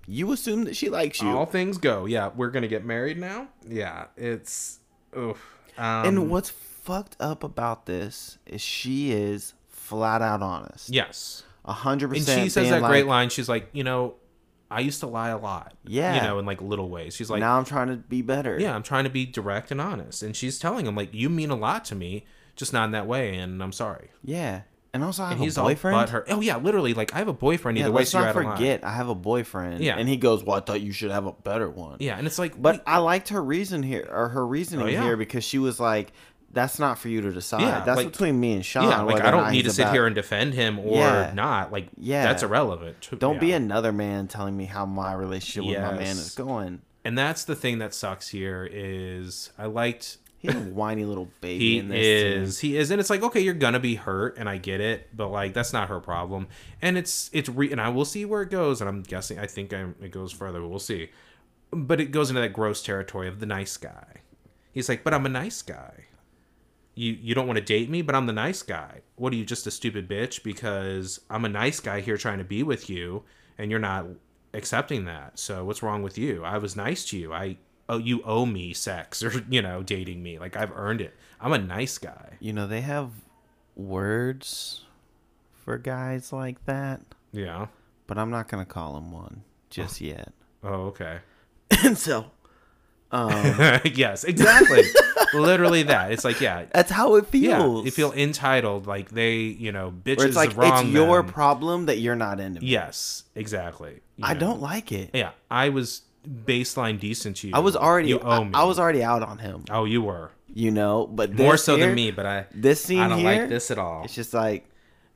you assume that she likes you. All things go. Yeah, we're gonna get married now. Yeah, it's. Oof. Um, and what's fucked up about this is she is flat out honest. yes, A hundred and percent. And she says being that like, great line. She's like, you know, I used to lie a lot. Yeah. You know, in like little ways. She's like, now I'm trying to be better. yeah, I'm trying to be direct and honest, and she's telling him like, you mean a lot to me, just not in that way, and I'm sorry. Yeah. And also, I have And he's a boyfriend. all her. Oh yeah, literally, like I have a boyfriend. yeah, Either way, let's so not out of line. forget, I have a boyfriend. Yeah. And he goes, "Well, I thought you should have a better one." Yeah, and it's like, But we- I liked her reason here, or her reasoning Oh, yeah. here, because she was like, "That's not for you to decide. Yeah, That's like- between me and Sean." yeah, like I don't need to sit about- here and defend him or Yeah. not. Like, Yeah. that's irrelevant. Don't be another man telling me how my relationship with my man is going. and that's the thing that sucks here is I liked He's a whiny little baby he in this. too. is he is and it's like okay you're gonna be hurt and I get it but like that's not her problem and it's it's re- and I will see where it goes and I'm guessing I think I'm, it goes further we'll see but it goes into that gross territory of the nice guy he's like but I'm a nice guy you you don't want to date me but I'm the nice guy. What are you just a stupid bitch because I'm a nice guy here trying to be with you and you're not accepting that? So what's wrong with you? I was nice to you. I oh you owe me sex or you know dating me. Like I've earned it. I'm a nice guy. You know, they have words for guys like that, yeah. But I'm not gonna call him one just yet. oh okay. And so, um, yes exactly literally that it's like yeah that's how it yeah feels. you feel entitled like they you know bitches Where it's like wrong it's your them. problem that you're not into me. yes exactly you I know. don't like it. yeah I was baseline decent to you I was already you owe me I was already out on him. oh you were You know, but more so here- than me but I This scene I don't here, like this at all It's just like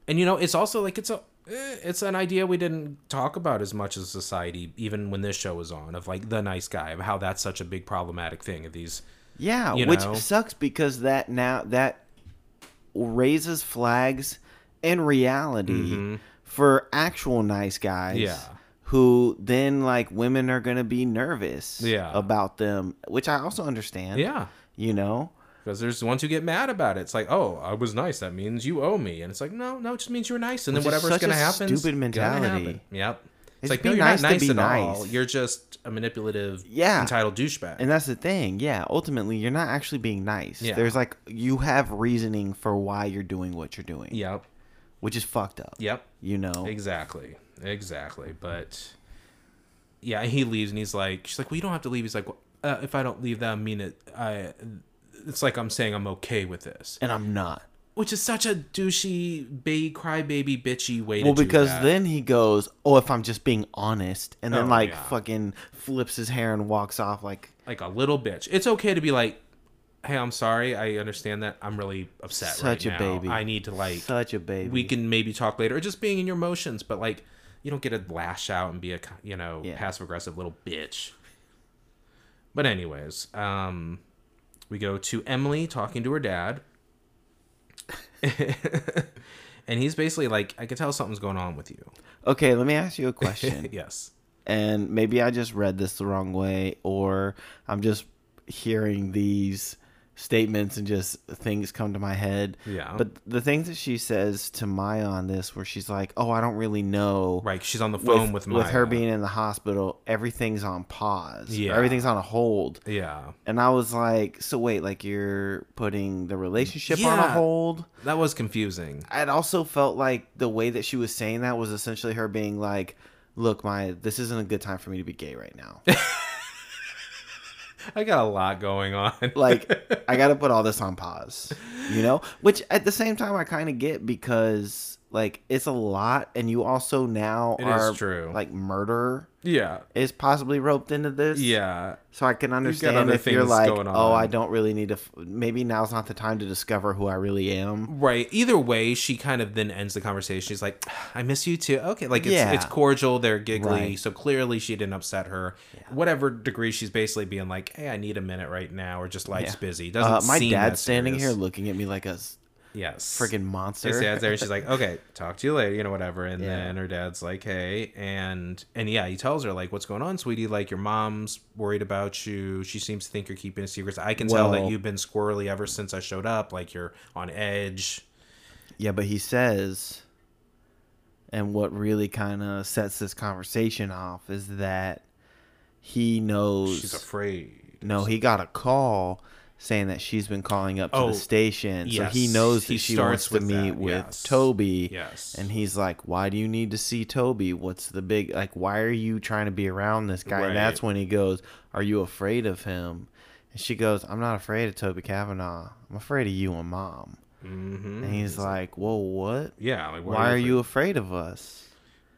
and you know it's also like it's a eh, it's an idea we didn't talk about as much as society even when this show was on of like the nice guy of how that's such a big problematic thing of these yeah, you which know? sucks because that now that raises flags in reality for actual nice guys. Mm-hmm. Yeah. Who then like women are gonna be nervous Yeah. about them, which I also understand. yeah You know? because there's the ones who get mad about it it's like oh i was nice that means you owe me and it's like no no it just means you're nice and Which then whatever's such gonna happen stupid mentality. yep it's like no you're nice not to nice be at all nice. you're just a manipulative Yeah. entitled douchebag And that's the thing. Yeah, ultimately you're not actually being nice. Yeah. There's like you have reasoning for why you're doing what you're doing. yep Which is fucked up. yep You know? Exactly. Exactly. But yeah, he leaves and he's like, she's like, well, you don't have to leave. He's like, well, uh, if I don't leave, that I mean it. I. It's like I'm saying I'm okay with this, And I'm not. Which is such a douchey, baby, crybaby, bitchy way Well, because that. then he goes, "Oh, if I'm just being honest," and then Oh, like yeah. fucking flips his hair and walks off like like a little bitch. It's okay to be like, hey, I'm sorry. I understand that. I'm really upset Such right a now. baby. I need to like. such a baby. we can maybe talk later, or just being in your emotions, but like, you don't get to lash out and be a you know Yeah. passive aggressive little bitch. But anyways, um, we go to Emily talking to her dad, and he's basically like, "I can tell something's going on with you." Okay, let me ask you a question. yes. and maybe I just read this the wrong way, or I'm just hearing these statements and just things come to my head. Yeah. But the things that she says to Maya on this, where she's like, "Oh, I don't really know." Right. She's on the phone with, Maya. with, her being in the hospital, everything's on pause. Yeah. everything's on a hold. Yeah. And I was like, so wait, like you're putting the relationship on a hold? That was confusing. It also felt like the way that she was saying that was essentially her being like, look, Maya, this isn't a good time for me to be gay right now. I got a lot going on. like, I got to put all this on pause, you know? Which at the same time, I kind of get because, like it's a lot, and you also now It are true. like murder Yeah. is possibly roped into this. Yeah. So I can understand if you're like, oh, I don't really need to. F- maybe now's not the time to discover who I really am. Right. Either way, she kind of then ends the conversation. She's like, "I miss you too." Okay, like it's Yeah. it's cordial. They're giggly, Right. so clearly she didn't upset her. Whatever degree she's basically being like, "Hey, I need a minute right now," or just life's Yeah. busy. Doesn't Uh, my that standing here looking at me like a Yes. freaking monster. His dad's there. and She's like, "Okay, talk to you later," you know, whatever. And Yeah. then her dad's like, "Hey," and and yeah, he tells her like, "What's going on, sweetie? Like your mom's worried about you. She seems to think you're keeping secrets. I can tell that you've been squirrely ever since I showed up. Like you're on edge." Yeah, but he says, and what really kind of sets this conversation off is that he knows. She's afraid. no, he got a call saying that she's been calling up to Oh, the station. So he yes. knows He that she wants to meet that, with yes. Toby. Yes. And he's like, Why do you need to see Toby? What's the big, like, why are you trying to be around this guy? Right. And that's when he goes, Are you afraid of him? And she goes, I'm not afraid of Toby Cavanaugh. I'm afraid of you and mom. Mm-hmm. And he's like, Whoa, what? yeah. Like, Why are you afraid of us?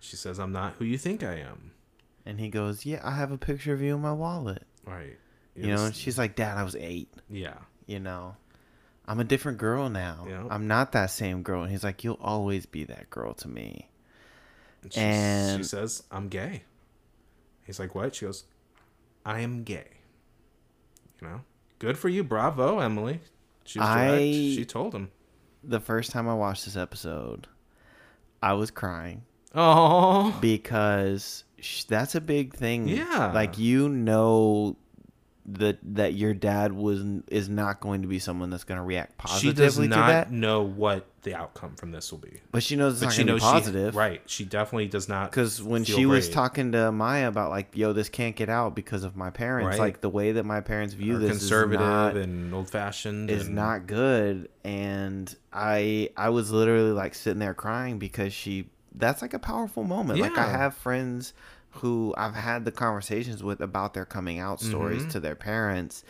She says, "I'm not who you think I am." And he goes, Yeah, I have a picture of you in my wallet. Right. You know, she's like, Dad, I was eight. yeah. You know, I'm a different girl now. Yeah. I'm not that same girl. And he's like, You'll always be that girl to me. And she, she says, "I'm gay." He's like, "What?" She goes, "I am gay." You know, good for you, bravo, Emily. She was direct. I- She told him. The first time I watched this episode, I was crying Oh, because sh- that's a big thing. Yeah. Like, you know. That, that your dad was is not going to be someone that's going to react positively she does not know what the outcome from this will be. but she knows it's But not she knows positive. she right. She definitely does not Because when she was talking to Maya about like, yo, this can't get out because of my parents. Right. Like the way that my parents view this conservative is not, and old fashioned is and, not good. And I I was literally like sitting there crying because she that's like a powerful moment. Like I have friends who I've had the conversations with about their coming out stories Mm-hmm. to their parents.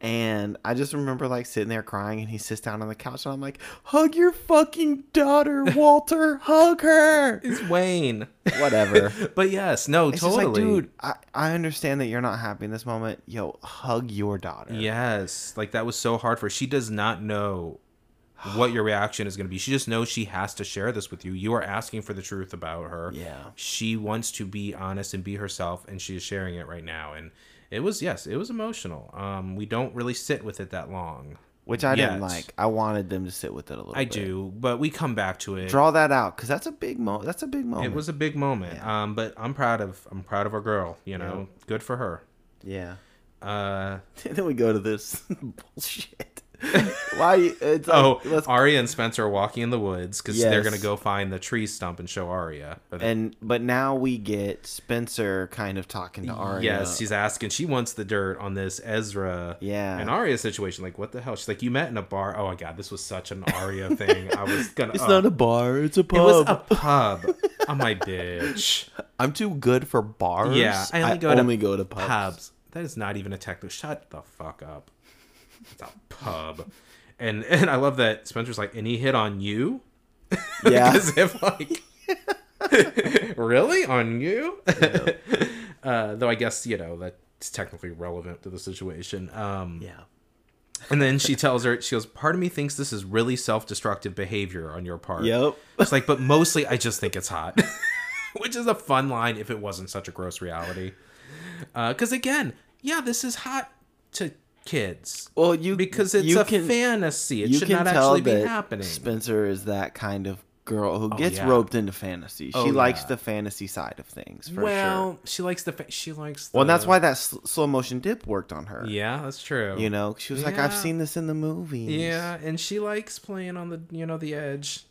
And I just remember like sitting there crying, and he sits down on the couch, and I'm like, "Hug your fucking daughter, Walter. Hug her." It's Wayne. Whatever. but yes, no, It's totally. like, dude, I, I understand that you're not happy in this moment. Yo, hug your daughter. Yes, like that was so hard for her. She does not know what your reaction is going to be. She just knows she has to share this with you. You are asking for the truth about her. Yeah. She wants to be honest and be herself and she is sharing it right now and it was yes, it was emotional. Um we don't really sit with it that long. Which I didn't like. I wanted them to sit with it a little bit. I bit. do, but we come back to it. Draw that out because that's a big moment. That's a big moment. it was a big moment. Um but I'm proud of I'm proud of our girl, you know. Good for her. Yeah. Uh then we go to this bullshit. Why? It's like, oh, let's Aria and Spencer are walking in the woods because they're gonna go find the tree stump and show Aria. But and but now we get Spencer kind of talking to Aria. Yes, she's asking. She wants the dirt on this Ezra Yeah. and Aria situation. Like, what the hell? She's like, you met in a bar. Oh my god, this was such an Aria thing. I was gonna. It's oh. not uh, a bar. It's a pub. It was a pub. oh my bitch. I'm too good for bars. Yeah, I only go only to go to pubs. Pubs. That is not even a technical. Shut the fuck up. It's a pub. And and I love that Spencer's like, and he hit on you. Yeah. As if like. really on you? uh, though I guess you know that's technically relevant to the situation. Um, yeah. And then she tells her, she goes, Part of me thinks this is really self destructive behavior on your part. Yep. It's like, but mostly I just think it's hot. Which is a fun line if it wasn't such a gross reality. Because again, yeah, this is hot to kids. Well, you Because it's you a can, fantasy. It should not actually be happening. Spencer is that kind of girl who oh, gets yeah. roped into fantasy. She Oh, likes yeah. the fantasy side of things for well, sure. she likes the. Fa- she likes. The, Well, that's why that sl- slow motion dip worked on her. Yeah, that's true. You know, she was like, "I've seen this in the movies." Yeah, and she likes playing on the you know the edge.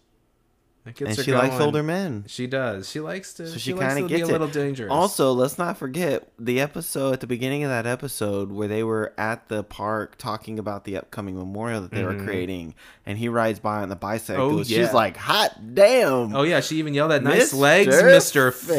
That gets and her she likes older men. She does. She likes to. So she she kind of be gets a little it. dangerous. Also, let's not forget the episode at the beginning of that episode where they were at the park talking about the upcoming memorial that they were creating, and he rides by on the bicycle. Mm-hmm. Oh, She's like, "Hot damn!" Oh yeah, she even yelled at nice Mr. legs, Mister Fitz.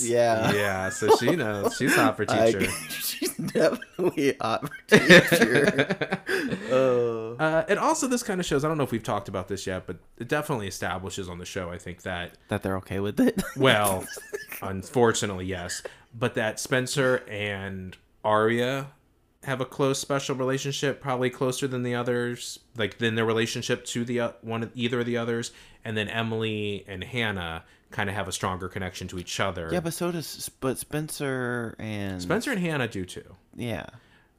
Fitz. Yeah. yeah. So she knows she's hot for Like, teacher. she's definitely hot for teacher. Oh. Uh, and also, this kind of shows. I don't know if we've talked about this yet, but it definitely establishes on the the show. I think that that they're okay with it. well, unfortunately, yes, but that Spencer and Aria have a close special relationship, probably closer than the others, like than their relationship to the uh, one of either of the others, and then Emily and Hanna kind of have a stronger connection to each other. yeah, but so does but Spencer and Spencer and Hanna do too. Yeah.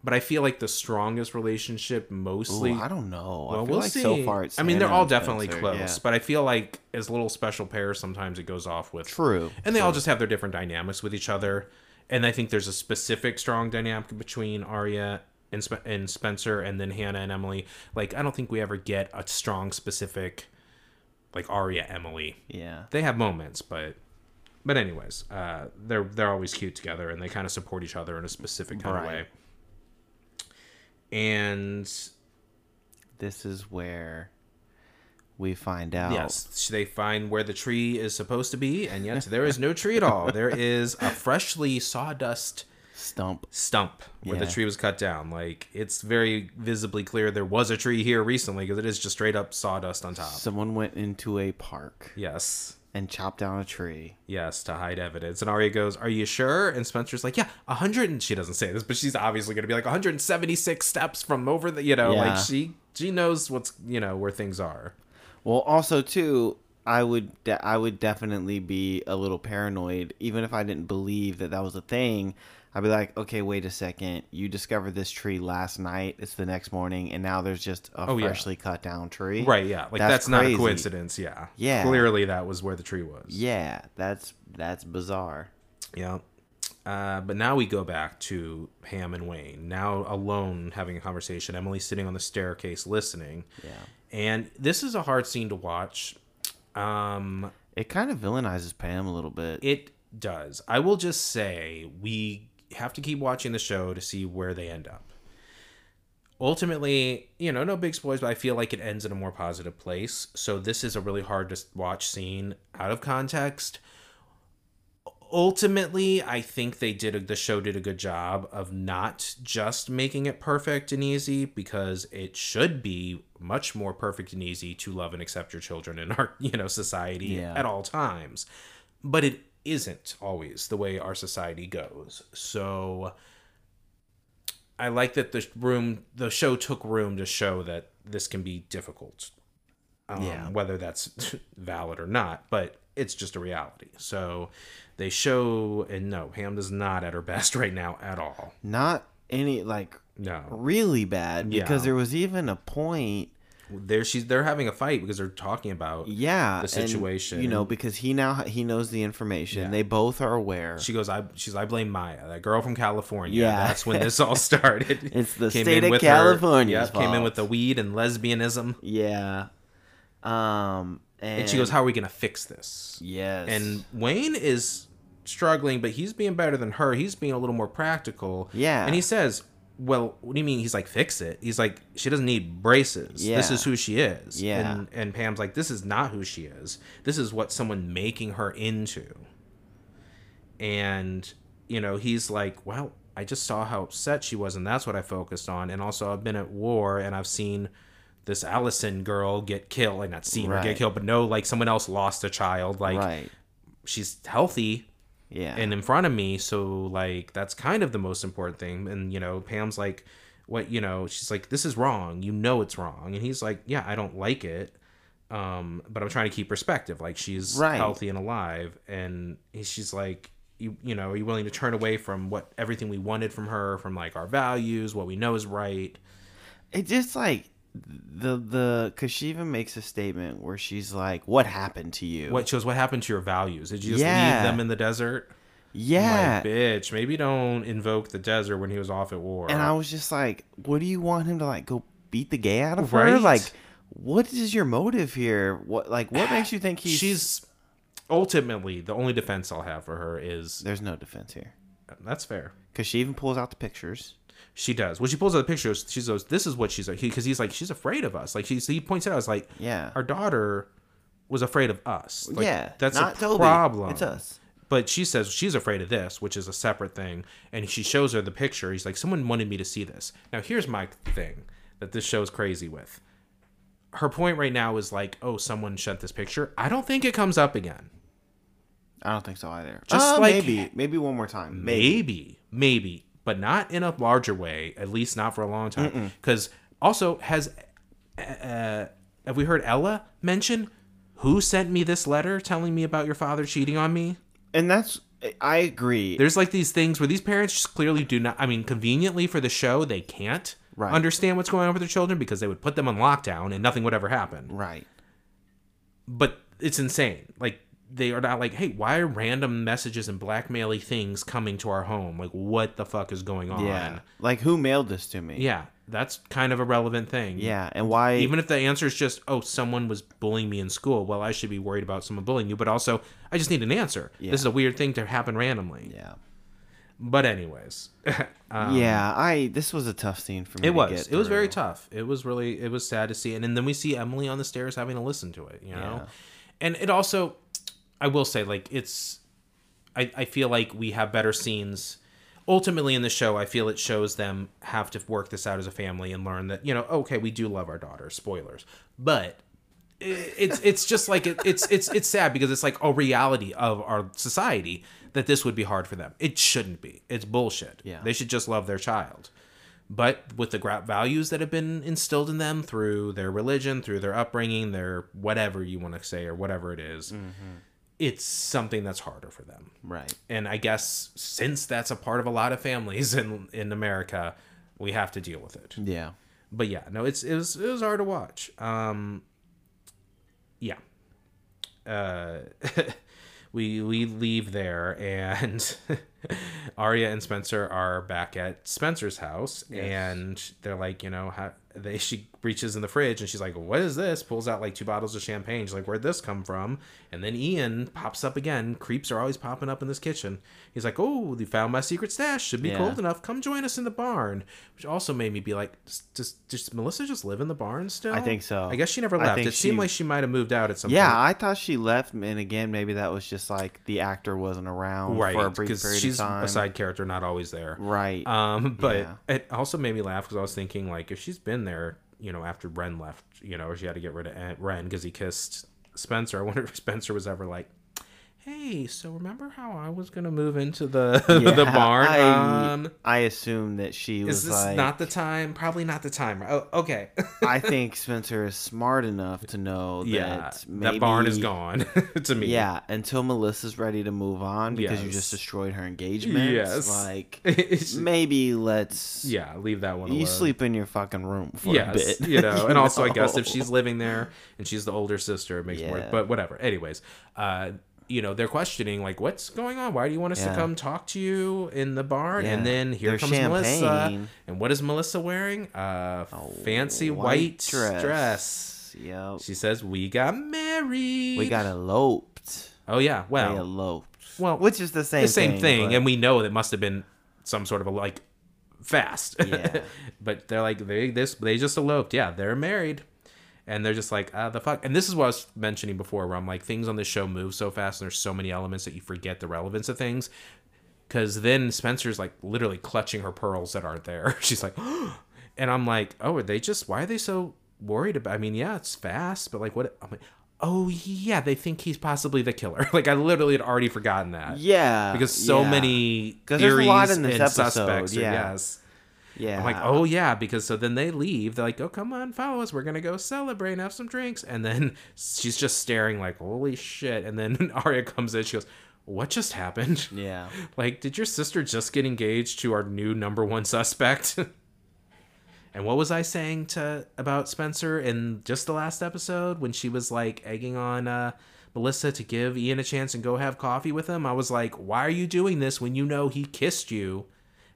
But I feel like the strongest relationship mostly. Ooh, I don't know. well, I feel we'll like see. so far it's I mean, they're all definitely Spencer, close, yeah. but I feel like as little special pairs, sometimes it goes off with True. and they all just have their different dynamics with each other. And I think there's a specific strong dynamic between Aria and, Sp- and Spencer, and then Hanna and Emily. Like I don't think we ever get a strong specific like Aria Emily. Yeah. They have moments, but but anyways, uh, they're they're always cute together, and they kind of support each other in a specific kind of way. And This is where we find out. Yes, they find where the tree is supposed to be, and yet there is no tree at all. There is a freshly sawdust Stump. stump where the tree was cut down. Like it's very visibly clear there was a tree here recently because it is just straight up sawdust on top. Someone went into a park Yes. And chop down a tree. Yes, to hide evidence. And Arya goes, Are you sure? And Spencer's like, Yeah, a hundred and she doesn't say this, but she's obviously gonna be like 176 steps from over the you know, Yeah. like she she knows what's you know, where things are. Well, also too, I would de- I would definitely be a little paranoid, even if I didn't believe that that was a thing. I'd be like, okay, wait a second. You discovered this tree last night. It's the next morning, and now there's just a Oh, yeah. freshly cut down tree. Right, yeah. Like that's, That's not a coincidence, yeah. Yeah. Clearly that was where the tree was. Yeah, that's that's bizarre. Yeah. Uh, but now we go back to Pam and Wayne, now alone having a conversation. Emily sitting on the staircase listening. Yeah. And this is a hard scene to watch. Um, It kind of villainizes Pam a little bit. it does. I will just say we have to keep watching the show to see where they end up. Ultimately, you know, no big spoilers, but I feel like it ends in a more positive place. So this is a really hard to watch scene out of context. Ultimately, I think they did a, the show did a good job of not just making it perfect and easy because it should be much more perfect and easy to love and accept your children in our, you know, society Yeah. at all times. But it isn't always the way our society goes. So I like that the room the show took room to show that this can be difficult. Um, Yeah. whether that's valid or not, but it's just a reality. So they show and no, Pam is not at her best right now at all. Not any like No. really bad because Yeah. there was even a point There she's they're having a fight because they're talking about yeah The and, situation. you know because he now he knows the information Yeah. they both are aware she goes, I she's I blame Maya, that girl from California. Yeah. That's when this all started. It's the Came state in of California's yeah, came in with the weed and lesbianism. yeah um and, And she goes, How are we gonna fix this? yes And Wayne is struggling, but he's being better than her. He's being a little more practical. Yeah. And he says, Well, what do you mean? He's like, Fix it. He's like, She doesn't need braces. This is who she is. Yeah. And, and Pam's like, This is not who she is. This is what someone making her into. And, you know, he's like, Well, I just saw how upset she was, and that's what I focused on. And also, I've been at war and I've seen this Alison girl get killed. Like, not seen her get killed, but no, like someone else lost a child. Like, right she's healthy yeah and in front of me so like that's kind of the most important thing and you know pam's like what you know she's like this is wrong you know it's wrong and he's like yeah i don't like it um but i'm trying to keep perspective like she's Right. healthy and alive and he- she's like you you know are you willing to turn away from what everything we wanted from her from like our values what we know is right it just like the the even makes a statement where she's like what happened to you? What shows what happened to your values? Did you just Yeah. leave them in the desert? Yeah. Like, bitch maybe don't invoke the desert when he was off at war. And i was just like what do you want him to like go beat the gay out of her? Right? like what is your motive here? What like what makes you think he's she's ultimately the only defense I'll have for her is there's no defense here. That's fair. because she even pulls out the pictures She does. When she pulls out the pictures, she goes, "This is what she's like." Because he's like, she's afraid of us. Like he's, he points out, it's like, Yeah. our daughter was afraid of us. Like, yeah that's not a Toby. problem. it's us But she says she's afraid of this, which is a separate thing. And she shows her the picture. He's like, someone wanted me to see this. Now here's my thing that this show's crazy with. her point right now is like, oh, someone sent this picture. I don't think it comes up again. I don't think so either. Just Uh, like- maybe, maybe one more time. Maybe. Maybe, maybe, but not in a larger way. At least not for a long time. Because also has uh, have we heard Ella mention who sent me this letter telling me about your father cheating on me? And that's I agree. There's like these things where these parents just clearly do not. I mean, conveniently for the show, they can't Right. understand what's going on with their children because they would put them on lockdown and nothing would ever happen. right. But it's insane. Like they are not like, hey, why are random messages and blackmaily things coming to our home? Like, what the fuck is going on? Yeah. Like who mailed this to me? Yeah, that's kind of a relevant thing. Yeah, and why Even if the answer is just, oh, someone was bullying me in school, well, I should be worried about someone bullying you. But also, I just need an answer. Yeah. This is a weird thing to happen randomly. Yeah. But anyways, um, yeah, I this was a tough scene for me. it to was. get It was very tough. It was really. It was sad to see. And, and then we see Emily on the stairs having to listen to it. You know, Yeah. and it also, I will say, like it's. I I feel like we have better scenes. Ultimately, in the show, I feel it shows them have to work this out as a family and learn that you know, okay, we do love our daughter. Spoilers, but it's it's just like it, it's it's it's sad because it's like a reality of our society that this would be hard for them. It shouldn't be. It's bullshit. Yeah. they should just love their child. But with the values that have been instilled in them through their religion, through their upbringing, their whatever you want to say or whatever it is, mm-hmm. It's something that's harder for them Right. and I guess since that's a part of a lot of families in in America, we have to deal with it. Yeah. But yeah, no, it's it was it was hard to watch. Um, yeah. Uh, we we leave there and Aria and Spencer are back at Spencer's house and they're like, you know, how they she reaches in the fridge and she's like, "What is this?" Pulls out like two bottles of champagne. She's like, "Where'd this come from?" And then Ian pops up again. Creeps are always popping up in this kitchen. He's like, "Oh, you found my secret stash. Should be Yeah. cold enough. Come join us in the barn." Which also made me be like, "Does does, Melissa just live in the barn still?" I think so. I guess she never left. It seemed like she might have moved out at some point. Yeah, point. I thought she left, and again, maybe that was just like the actor wasn't around right for a brief period she's of time. a side character not always there right. um but Yeah. it also made me laugh because i was thinking like if she's been there you know after Wren left you know she had to get rid of Wren because he kissed spencer. I wonder if spencer was ever like hey so remember how i was gonna move into the the barn I, um I assume that she was is this like. not the time probably not the time oh okay I think Spencer is smart enough to know that yeah maybe, that barn is gone to me Yeah, until Melissa's ready to move on because you just destroyed her engagement. Yes. Like maybe let's yeah leave that one you alone. sleep in your fucking room for yes, a bit. you know, and also I guess if she's living there and she's the older sister, it makes more. But whatever. Anyways, uh, you know, they're questioning like, what's going on? Why do you want us to come talk to you in the barn? Yeah. And then here There's comes Melissa. And what is Melissa wearing? A fancy white, white dress. dress. Yep. She says, "We got married. We got eloped. Oh yeah. Well, eloped. well, Which is the same the same thing, but- and we know that must have been some sort of a like fast. Yeah. but they're like they this they just eloped. Yeah, they're married. And they're just like, ah, the fuck. And this is what I was mentioning before, where I'm like, things on this show move so fast, and there's so many elements that you forget the relevance of things. Because then Spencer's like literally clutching her pearls that aren't there. She's like, and I'm like, oh, are they just? Why are they so worried about? I mean, yeah, it's fast, but like, what? I'm like, oh yeah, they think he's possibly the killer. like I literally had already forgotten that. Yeah. because so yeah. many 'Cause there's a theories lot in this and episode, suspects. Are, yeah. Yes. Yeah. I'm like, oh yeah, because so then they leave. They're like, oh come on, follow us. We're gonna go celebrate and have some drinks. And then she's just staring like, holy shit. And then Aria comes in. She goes, what just happened? Yeah. Like, did your sister just get engaged to our new number one suspect? and what was I saying to about Spencer in just the last episode when she was like egging on uh, Melissa to give Ian a chance and go have coffee with him? I was like, why are you doing this when you know he kissed you?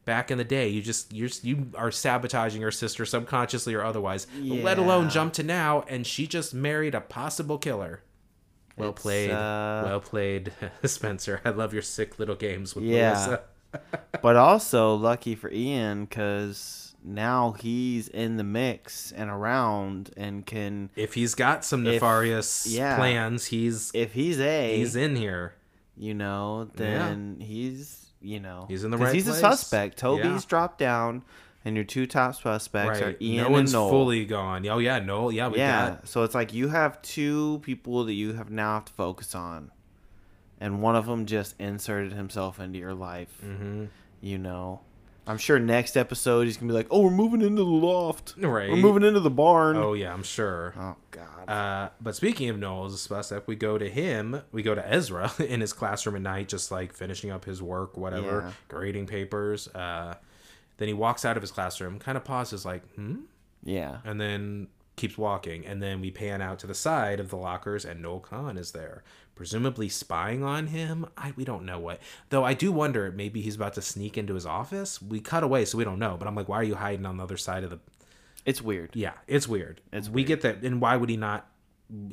Back in the day, you just you're you are sabotaging your sister subconsciously or otherwise. Let alone jump to now, and she just married a possible killer. Well It's, played, uh, well played, Spencer. I love your sick little games with Yeah. But also lucky for Ian because now he's in the mix and around and can If he's got some If- nefarious yeah. plans, he's if he's a he's in here. you know then he's you know He's in the right he's place. a suspect. Toby's Yeah. dropped down and your two top suspects are Right. Ian no one's and Noel. fully gone. Oh yeah, Noel. Yeah, we yeah, got so it's like you have two people that you have now have to focus on, and one of them just inserted himself into your life. hmm You know, I'm sure next episode he's gonna be like, "Oh, we're moving into the loft. Right. We're moving into the barn." Oh yeah, I'm sure. Oh, God. Uh, but speaking of Noel as a suspect, we go to him. We go to Ezra in his classroom at night, just like finishing up his work, whatever, Yeah. grading papers. Uh, then he walks out of his classroom, kind of pauses, like, hmm, yeah. and then keeps walking. And then we pan out to the side of the lockers, and Noel Khan is there, presumably spying on him. I we don't know what. Though I do wonder, maybe he's about to sneak into his office. We cut away, so we don't know. But I'm like, why are you hiding on the other side of the It's weird. yeah, it's weird. It's we get that, and why would he not?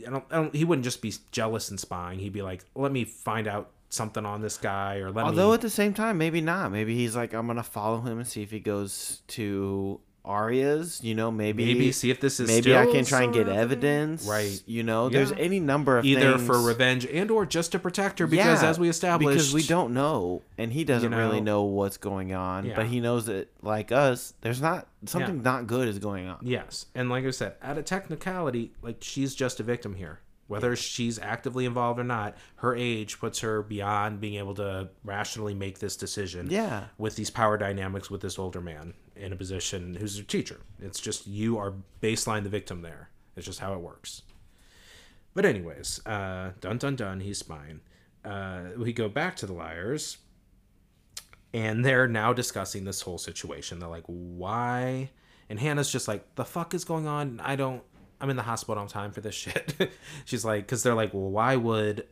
I don't, I don't. He wouldn't just be jealous and spying. He'd be like, "Let me find out something on this guy," or let me Although me. at the same time, maybe not. Maybe he's like, I'm gonna follow him and see if he goes to Aria's. You know, maybe Maybe see if this is maybe I can try and get evidence. Right. You know, there's any number of either things. for revenge and or just to protect her because, Yeah, as we established, because we don't know, and he doesn't really know- know what's going on, Yeah. but he knows that, like us, there's not something not good is going on. Yes, and like I said, at a technicality, like she's just a victim here. Whether she's actively involved or not, her age puts her beyond being able to rationally make this decision. Yeah. With these power dynamics with this older man in a position who's a teacher. It's just you are baseline the victim there. It's just how it works. But anyways, uh, dun dun dun, he's spying. Uh, we go back to the liars, and they're now discussing this whole situation. They're like, why? And Hanna's just like, the fuck is going on? I don't, I'm in the hospital. Don't time for this shit. She's like, because they're like, well, why would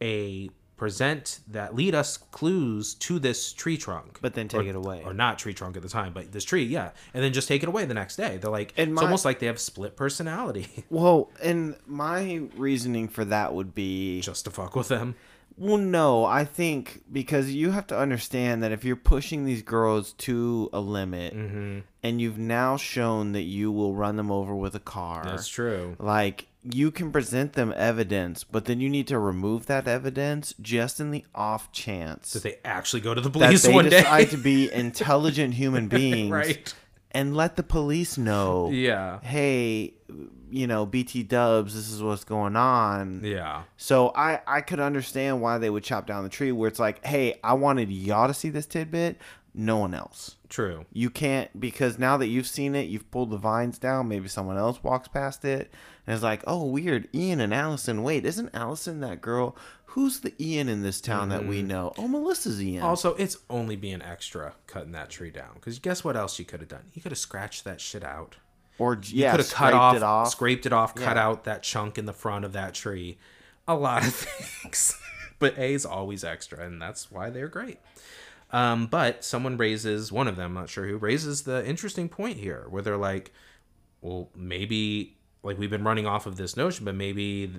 a present that lead us clues to this tree trunk, But then take or, it away. or not tree trunk at the time, but this tree, yeah, and then just take it away the next day. They're like, And it's almost like they have split personality Well, and my reasoning for that would be just to fuck with them. Well, no, I think because you have to understand that if you're pushing these girls to a limit Mm-hmm. and you've now shown that you will run them over with a car, That's true. like you can present them evidence, but then you need to remove that evidence just in the off chance That they actually go to the that police they one day, decide to be intelligent human beings right? and let the police know, Yeah, hey, you know, BT Dubs, this is what's going on. yeah. So I I could understand why they would chop down the tree where it's like, hey, I wanted y'all to see this tidbit, no one else. True. You can't because now that you've seen it, you've pulled the vines down. Maybe someone else walks past it and it's like, oh, weird. Ian and Alison. Wait, isn't Alison that girl? Who's the Ian in this town that we know? Oh, Melissa's Ian. Mm-hmm. Also, it's only being extra cutting that tree down. Because guess what else you could have done? You could have scratched that shit out. or yeah, could have cut off, it off. scraped it off, cut out that chunk in the front of that tree. A lot of things. but A is always extra, and that's why they're great. Um, but someone raises one of them, I'm not sure who, raises the interesting point here where they're like, well, maybe like we've been running off of this notion, but maybe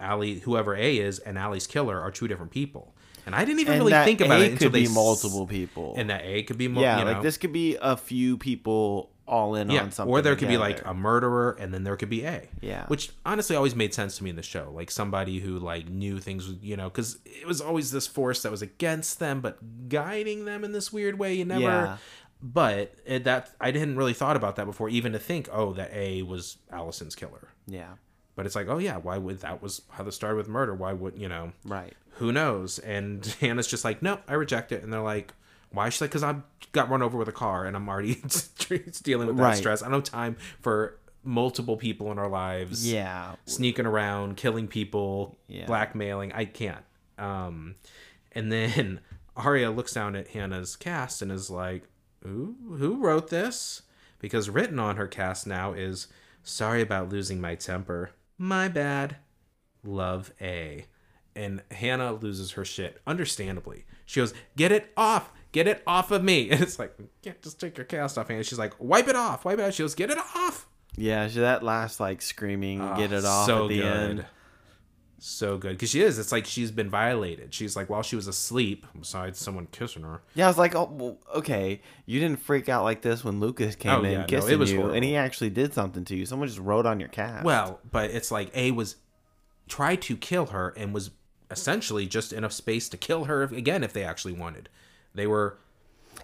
Ali, whoever A is, and Ali's killer are two different people. And I didn't even and really think about A it until could they be s- multiple people. and that A could be mo- yeah, you know, like this could be a few people all in yeah, on something. or there could be like a murderer, and then there could be A. Yeah. which honestly always made sense to me in the show, like somebody who like knew things, you know, because it was always this force that was against them, but guiding them in this weird way. You never. Yeah. But it, that I didn't really thought about that before, even to think, oh, that A was Alison's killer. yeah, But it's like, oh yeah, why would that was how this started with murder? Why would you know? right. who knows? And Hanna's just like, no, I reject it. And they're like, why? She's like, because I got run over with a car and I'm already dealing with that Right. stress. I don't have time for multiple people in our lives. Yeah, Sneaking around, killing people, Yeah. blackmailing. I can't. Um, and then Aria looks down at Hanna's cast and is like, Ooh, who wrote this? Because written on her cast now is, sorry about losing my temper. My bad love A. And Hannah loses her shit, understandably. She goes, Get it off! Get it off of me! And it's like, Yeah, just take your cast off, Hanna. She's like, Wipe it off! Wipe it off! She goes, Get it off! yeah. So that last like screaming, ah, get it off so at the good. end. So good. Because she is. It's like she's been violated. She's like, while she was asleep, besides someone kissing her. Yeah, I was like, oh, well, okay. You didn't freak out like this when Lucas came Oh, in yeah, no, kissing it was you, horrible. and he actually did something to you. Someone just wrote on your cast. Well, but it's like A was tried to kill her and was essentially just enough space to kill her again if they actually wanted. They were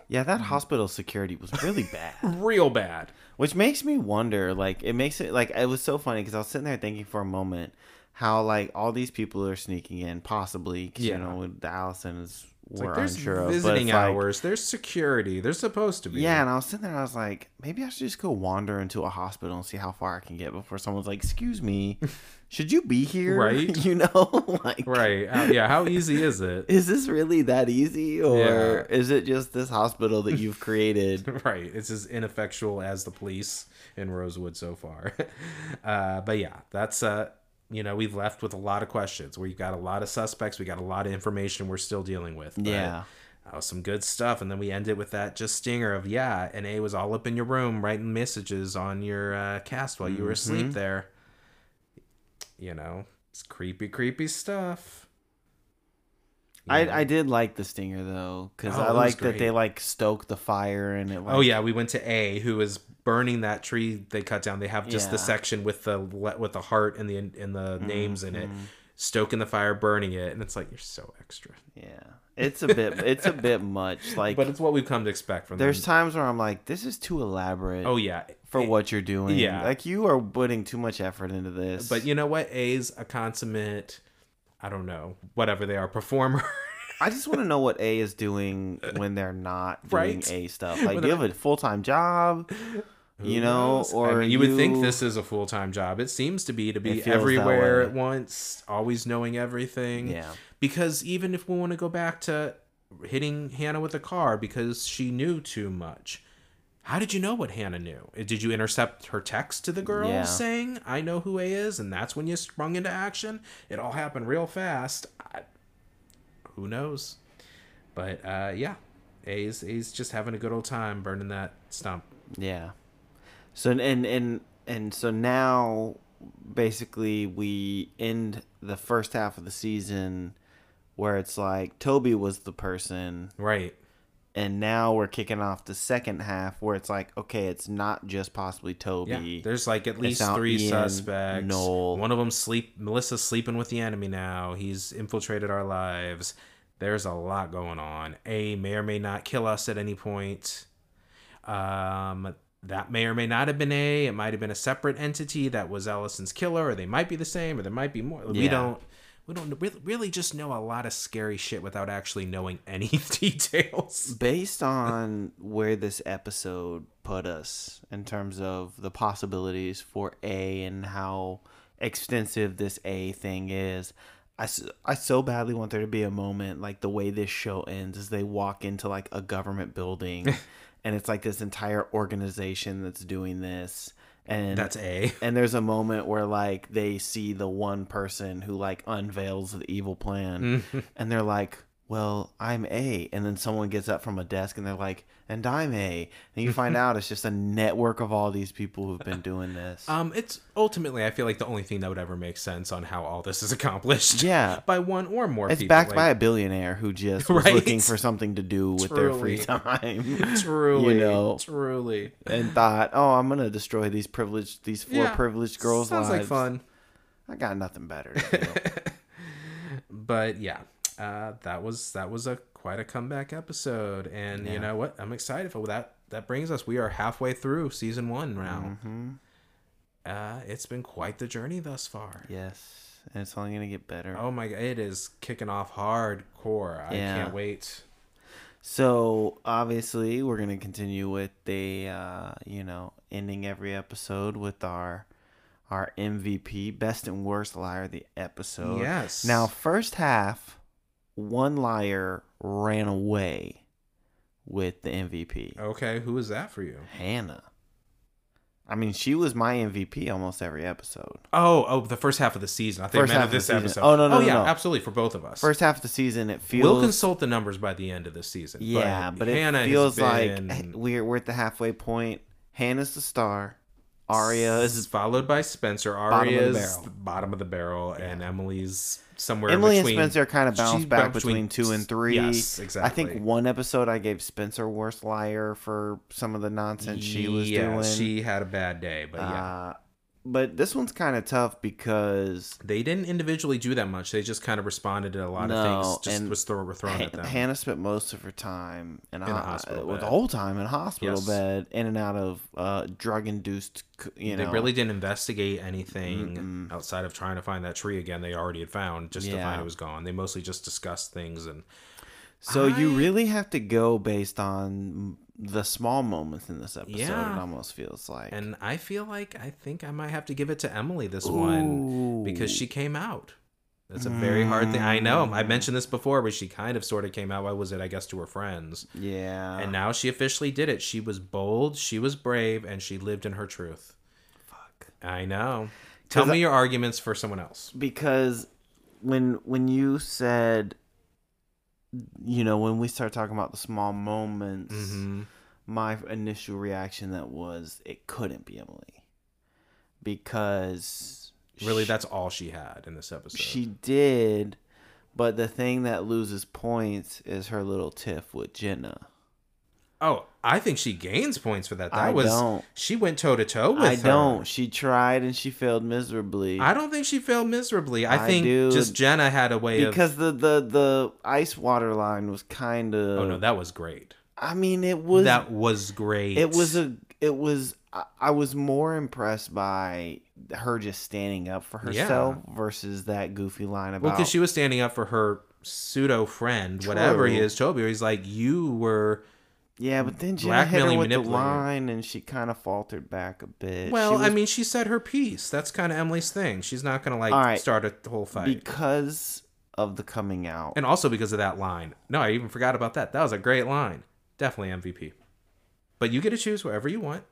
Yeah, that mm. hospital security was really bad. Real bad. Which makes me wonder, like, it makes it like it was so funny because I was sitting there thinking for a moment how like all these people are sneaking in, possibly because Yeah. you know the Alison is It's we're like there's unsure of, visiting like- hours. There's security. There's supposed to be. yeah, and I was sitting there, and I was like, maybe I should just go wander into a hospital and see how far I can get before someone's like, "Excuse me, should you be here?" Right. You know, like, Right. How- yeah. How easy is it? is this really that easy, or Yeah. is it just this hospital that you've created? right. It's as ineffectual as the police in Rosewood so far. Uh, but yeah, that's uh, you know, we've left with a lot of questions. We've got a lot of suspects. We got a lot of information we're still dealing with. but Yeah. That some good stuff. And then we ended with that just stinger of, yeah, and A was all up in your room writing messages on your uh, cast while you were asleep there. You know, it's creepy, creepy stuff. Know? I, I did like the stinger though, because Oh, I like that they like stoke the fire and it. Like, Oh yeah, we went to A, who is burning that tree they cut down. They have just the section with the with the heart and the and the names in it, Mm-hmm. stoking the fire, burning it, and it's like you're so extra. yeah. It's a bit. it's a bit much. Like But it's what we've come to expect from there's them. times where I'm like, this is too elaborate. Oh yeah, for A- what you're doing. yeah. Like you are putting too much effort into this. But you know what? A's a consummate. I don't know, whatever they are, performer. I just want to know what A is doing when they're not doing Right. A stuff. Like, do you have a full time job? You know, knows? or I mean, you, would think this is a full time job. It seems to be to be It feels that everywhere at once, always knowing everything. Yeah. Because even if we want to go back to hitting Hanna with a car because she knew too much, how did you know what Hanna knew? Uh, Did you intercept her text to the girl Yeah. saying, "I know who A is," and that's when you sprung into action? It all happened real fast. I, who knows? But uh, yeah, A's A's just having a good old time burning that stump. Yeah. So and and and so now basically we end the first half of the season where it's like Toby was the person Right. and now we're kicking off the second half where it's like okay it's not just possibly Toby. Yeah, there's like at least three Ian, suspects. Noel. One of them sleep. Melissa's sleeping with the enemy now. He's infiltrated our lives. There's a lot going on. A may or may not kill us at any point. Um, that may or may not have been A. It might have been a separate entity that was Alison's killer, or they might be the same, or there might be more. We don't. We don't really, really just know a lot of scary shit without actually knowing any details. Based on where this episode put us in terms of the possibilities for A and how extensive this A thing is, I, I so badly want there to be a moment like the way this show ends is they walk into like a government building and it's like this entire organization that's doing this and That's A. and there's a moment where like they see the one person who like unveils the evil plan mm-hmm. and they're like well i'm a and then someone gets up from a desk and they're like and i'm a and you find out it's just a network of all these people who've been doing this Um, it's ultimately I feel like the only thing that would ever make sense on how all this is accomplished. Yeah. by one or more it's people. backed by a billionaire who just was Right? looking for something to do with their free time truly, you know truly. and thought oh i'm gonna destroy these privileged these four Yeah, privileged girls Sounds lives like fun, i got nothing better to do but yeah, uh, that was that was a quite a comeback episode, and you know what? I'm excited for that. That brings us. We are halfway through season one now. Mm-hmm. Uh, it's been quite the journey thus far. Yes, and it's only gonna get better. Oh my god, it is kicking off hardcore. I Yeah. can't wait. So obviously, we're gonna continue with the, uh, you know, ending every episode with our our MVP, best and worst liar of the episode. Yes. Now, first half, one liar ran away with the MVP. Okay, who is that for you? Hanna. I mean, she was my MVP almost every episode. Oh, oh, the first half of the season. I think First half of the this episode. Oh, no, no, Oh no, yeah, no. absolutely for both of us. First half of the season, it feels we'll consult the numbers by the end of this season. Yeah, but, it Hanna feels been- like we're we're at the halfway point. Hanna's the star. Aria is followed by Spencer. Bottom of the Aria's barrel. bottom of the barrel, and Emily's somewhere. Emily between, Emily and Spencer kind of bounce back bounced between, two and three. Yes, exactly. I think one episode I gave Spencer worst liar for some of the nonsense she was yeah, doing. she had a bad day, but yeah, Uh, but this one's kind of tough because They didn't individually do that much. They just kind of responded to a lot No, of things just and was throw, were thrown at them. Hanna spent most of her time in, a, In a ho- hospital well, the whole time in a hospital Yes. bed, in and out of uh, drug induced. You know, they really didn't investigate anything outside of trying to find that tree again they already had found just to find it was gone. They mostly just discussed things and So you really have to go based on the small moments in this episode. Yeah. It almost feels like. and I feel like I think I might have to give it to Emily this one because she came out. That's a very hard thing. I know. I mentioned this before, but she kind of sort of came out. Why was it? I guess to her friends. yeah, And now she officially did it. She was bold, she was brave, and she lived in her truth. fuck. I know. Tell me your arguments for someone else. because when when you said you know when we start talking about the small moments hmm my initial reaction that was it couldn't be emily. Because Really, sh- that's all she had in this episode. she did but the thing that loses points is her little tiff with jenna oh, I think she gains points for that. That I was don't. she went toe to toe with i her. don't she tried and she failed miserably I don't think she failed miserably. I, I think do. just Jenna had a way of. because the the the ice water line was kind of Oh no, that was great. i mean it was that was great. It was a. It was. I- was more impressed by her just standing up for Yeah. herself versus that goofy line well because she was standing up for her pseudo friend, whatever he is, Toby. He's like, you were. Yeah, but then Jenna hit her with the line, and she kind of faltered back a bit. Well, She I mean, she said her piece. That's kind of Emily's thing. She's not gonna like right. start a whole fight. because of the coming out. and also because of that line. No, I even forgot about that. That was a great line. Definitely MVP. But you get to choose wherever you want.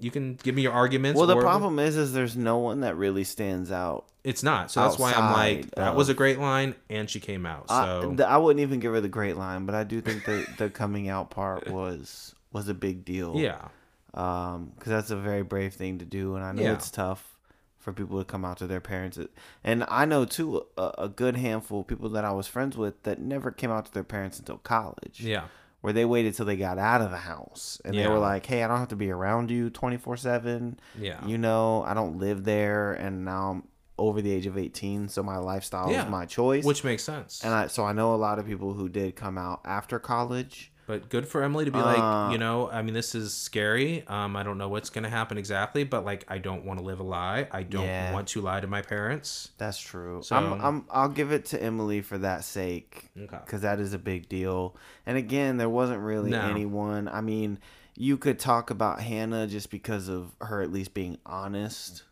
You can give me your arguments. well, the or- problem is, is there's no one that really stands out. It's not. So that's why I'm like, that was a great line, and she came out. I, So th- I wouldn't even give her the great line, but I do think the the coming out part was was a big deal. yeah, um because that's a very brave thing to do and i know Yeah. it's tough for people to come out to their parents and i know too a, a good handful of people that i was friends with that never came out to their parents until college yeah, where they waited till they got out of the house and they were like hey i don't have to be around you 24-7 yeah. you know i don't live there and now i'm over the age of 18 so my lifestyle Yeah. is my choice Which makes sense. and I, so i know a lot of people who did come out after college but good for Emily to be like, Uh, you know, I mean, this is scary. Um, I don't know what's gonna happen exactly, but like, I don't want to live a lie. I don't Yeah. want to lie to my parents. That's true. So- I'm, I'm, I'll give it to Emily for that sake Okay. because that is a big deal. And again, there wasn't really No. anyone. I mean, you could talk about Hanna just because of her at least being honest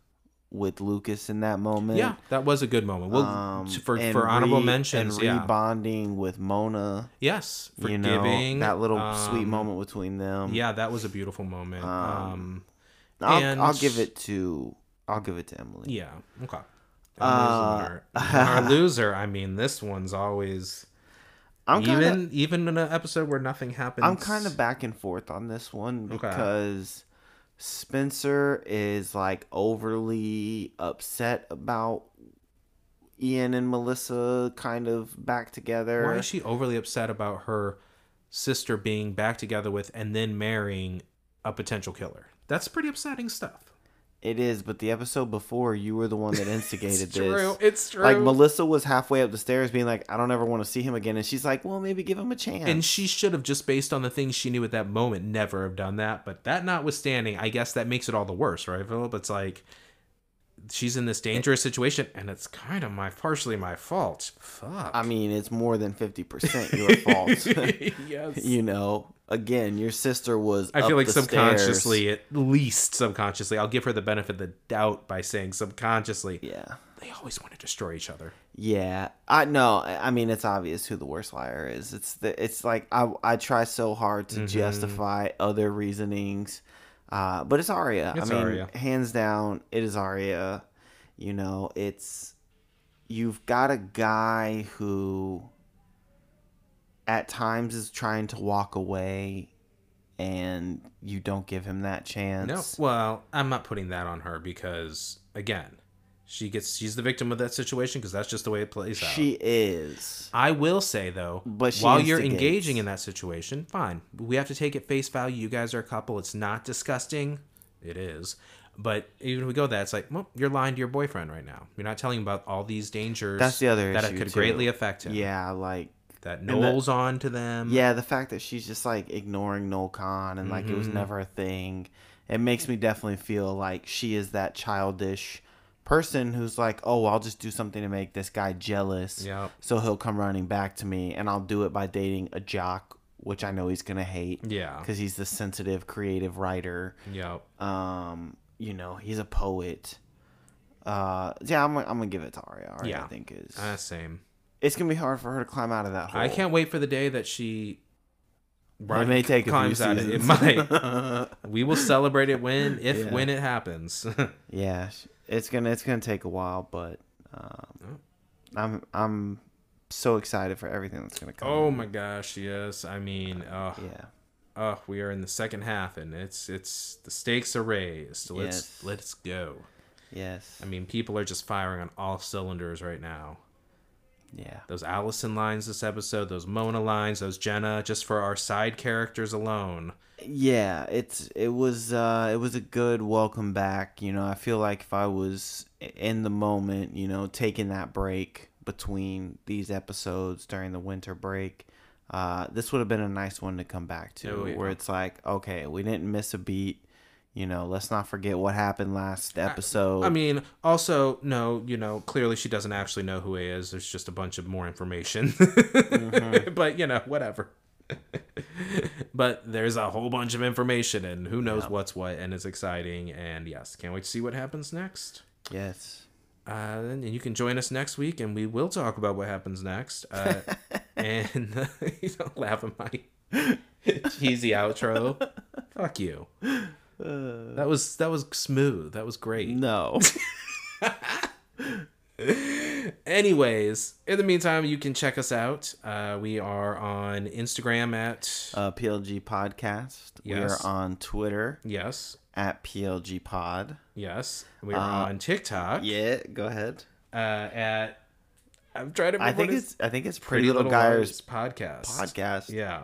with Lucas in that moment. Yeah, that was a good moment. Well, Um, for for honorable re- mentions, and yeah, rebonding with Mona. yes, You know forgiving that little sweet um, moment between them. Yeah, that was a beautiful moment. Um, Um, I'll, and- I'll give it to I'll give it to Emily. yeah, okay. Uh, our loser. I mean, this one's always I'm even kinda, even in an episode where nothing happens. I'm kind of back and forth on this one Okay. Spencer is like overly upset about Ian and Melissa kind of back together. Why is she overly upset about her sister being back together with and then marrying a potential killer? That's pretty upsetting stuff. It is, but the episode before, you were the one that instigated It's this. true. It's true. Like Melissa was halfway up the stairs, being like, "I don't ever want to see him again," and she's like, "Well, maybe give him a chance." and she should have just based on the things she knew at that moment never have done that but that notwithstanding i guess that makes it all the worse right philip it's like she's in this dangerous situation and it's kind of my partially my fault fuck I mean, it's more than fifty percent your fault. yes you know, again, your sister was. I feel like subconsciously, stairs. at least subconsciously, I'll give her the benefit of the doubt by saying subconsciously, Yeah. they always want to destroy each other. Yeah, I know. I I mean, it's obvious who the worst liar is. It's the. It's like I I try so hard to Mm-hmm. justify other reasonings, uh, but it's Aria. It's I mean, Aria. hands down, it is Aria. You know, it's you've got a guy who, at times, is trying to walk away, and you don't give him that chance. No, well, I'm not putting that on her because again, she gets she's the victim of that situation because that's just the way it plays out. She is. I will say though, But while you're engaging in that situation, fine. We have to take it face value. You guys are a couple. It's not disgusting. It is. But even if we go that, it's like, well, you're lying to your boyfriend right now. You're not telling him about all these dangers. That's the other that it could too. greatly affect him. Yeah, like that the- on to them. yeah, the fact that she's just like ignoring Noel Khan and like it was Mhm. never a thing. It makes me definitely feel like she is that childish person who's like, "Oh, I'll just do something to make this guy jealous." Yep. So he'll come running back to me and I'll do it by dating a jock, which I know he's going to hate Yeah. cuz he's the sensitive creative writer. Yep. Um, you know, he's a poet. Uh, yeah, I'm, I'm gonna give it to Aria. Aria, Yeah. I think is Uh, same. It's gonna be hard for her to climb out of that hole. I can't wait for the day that she. It may take a few out of it. It might. We will celebrate it when, if Yeah. when it happens. yeah, it's gonna it's gonna take a while, but um, Oh. I'm I'm so excited for everything that's gonna come. oh my gosh, yes. I mean, oh, Yeah, oh, we are in the second half, and it's it's the stakes are raised. Let's Yes. let's go. yes, I mean, people are just firing on all cylinders right now. Yeah, Those Alison lines this episode, those Mona lines, those Jenna, just for our side characters alone. yeah. It's it was uh it was a good welcome back. You know, I feel like if I was in the moment, you know, taking that break between these episodes during the winter break. Uh, this would have been a nice one to come back to, Oh, yeah. where it's like, okay, we didn't miss a beat. You know, let's not forget what happened last episode. I mean, also, no, you know, clearly she doesn't actually know who he is. There's just a bunch of more information. Mm-hmm. but, you know, whatever. but there's a whole bunch of information, and who knows what's what, and it's exciting. And yes, can't wait to see what happens next. yes. Uh, and you can join us next week, and we will talk about what happens next. Uh, and you don't laugh at my cheesy outro. Fuck you. That was that was smooth. That was great. No. Anyways, in the meantime, you can check us out. Uh, we are on Instagram at uh, PLG Podcast. Yes. We're on Twitter yes, at PLG Pod. yes. We are Uh, on TikTok Yeah, go ahead. uh, at. I'm trying to. I think it's I think it's Pretty, Little, Guys podcast. podcast. Yeah.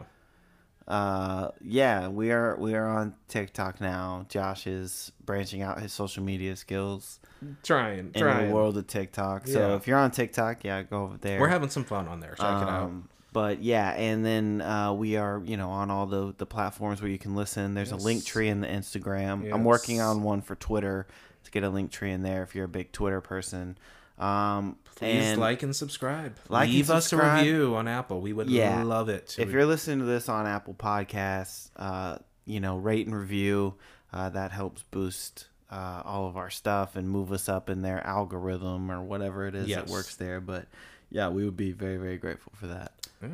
Uh, yeah, we are we are on TikTok now. Josh is branching out his social media skills Trying, in trying. the world of TikTok. So Yeah. if you're on TikTok, yeah, go over there. We're having some fun on there. Check it out. Um, But yeah, and then uh, we are, you know, on all the the platforms where you can listen. There's a link tree in the Instagram. I'm working on one for Twitter to get a link tree in there if you're a big Twitter person. Um, Please like and subscribe. Like and Leave us a review on Apple. We would Yeah. love it. if you're listening to this on Apple Podcasts, uh, you know, rate and review. Uh, that helps boost uh, all of our stuff and move us up in their algorithm or whatever it is Yes. that works there. But yeah, we would be very very grateful for that. Yeah.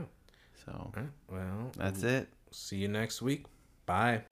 So right. Well, that's it. see you next week. Bye.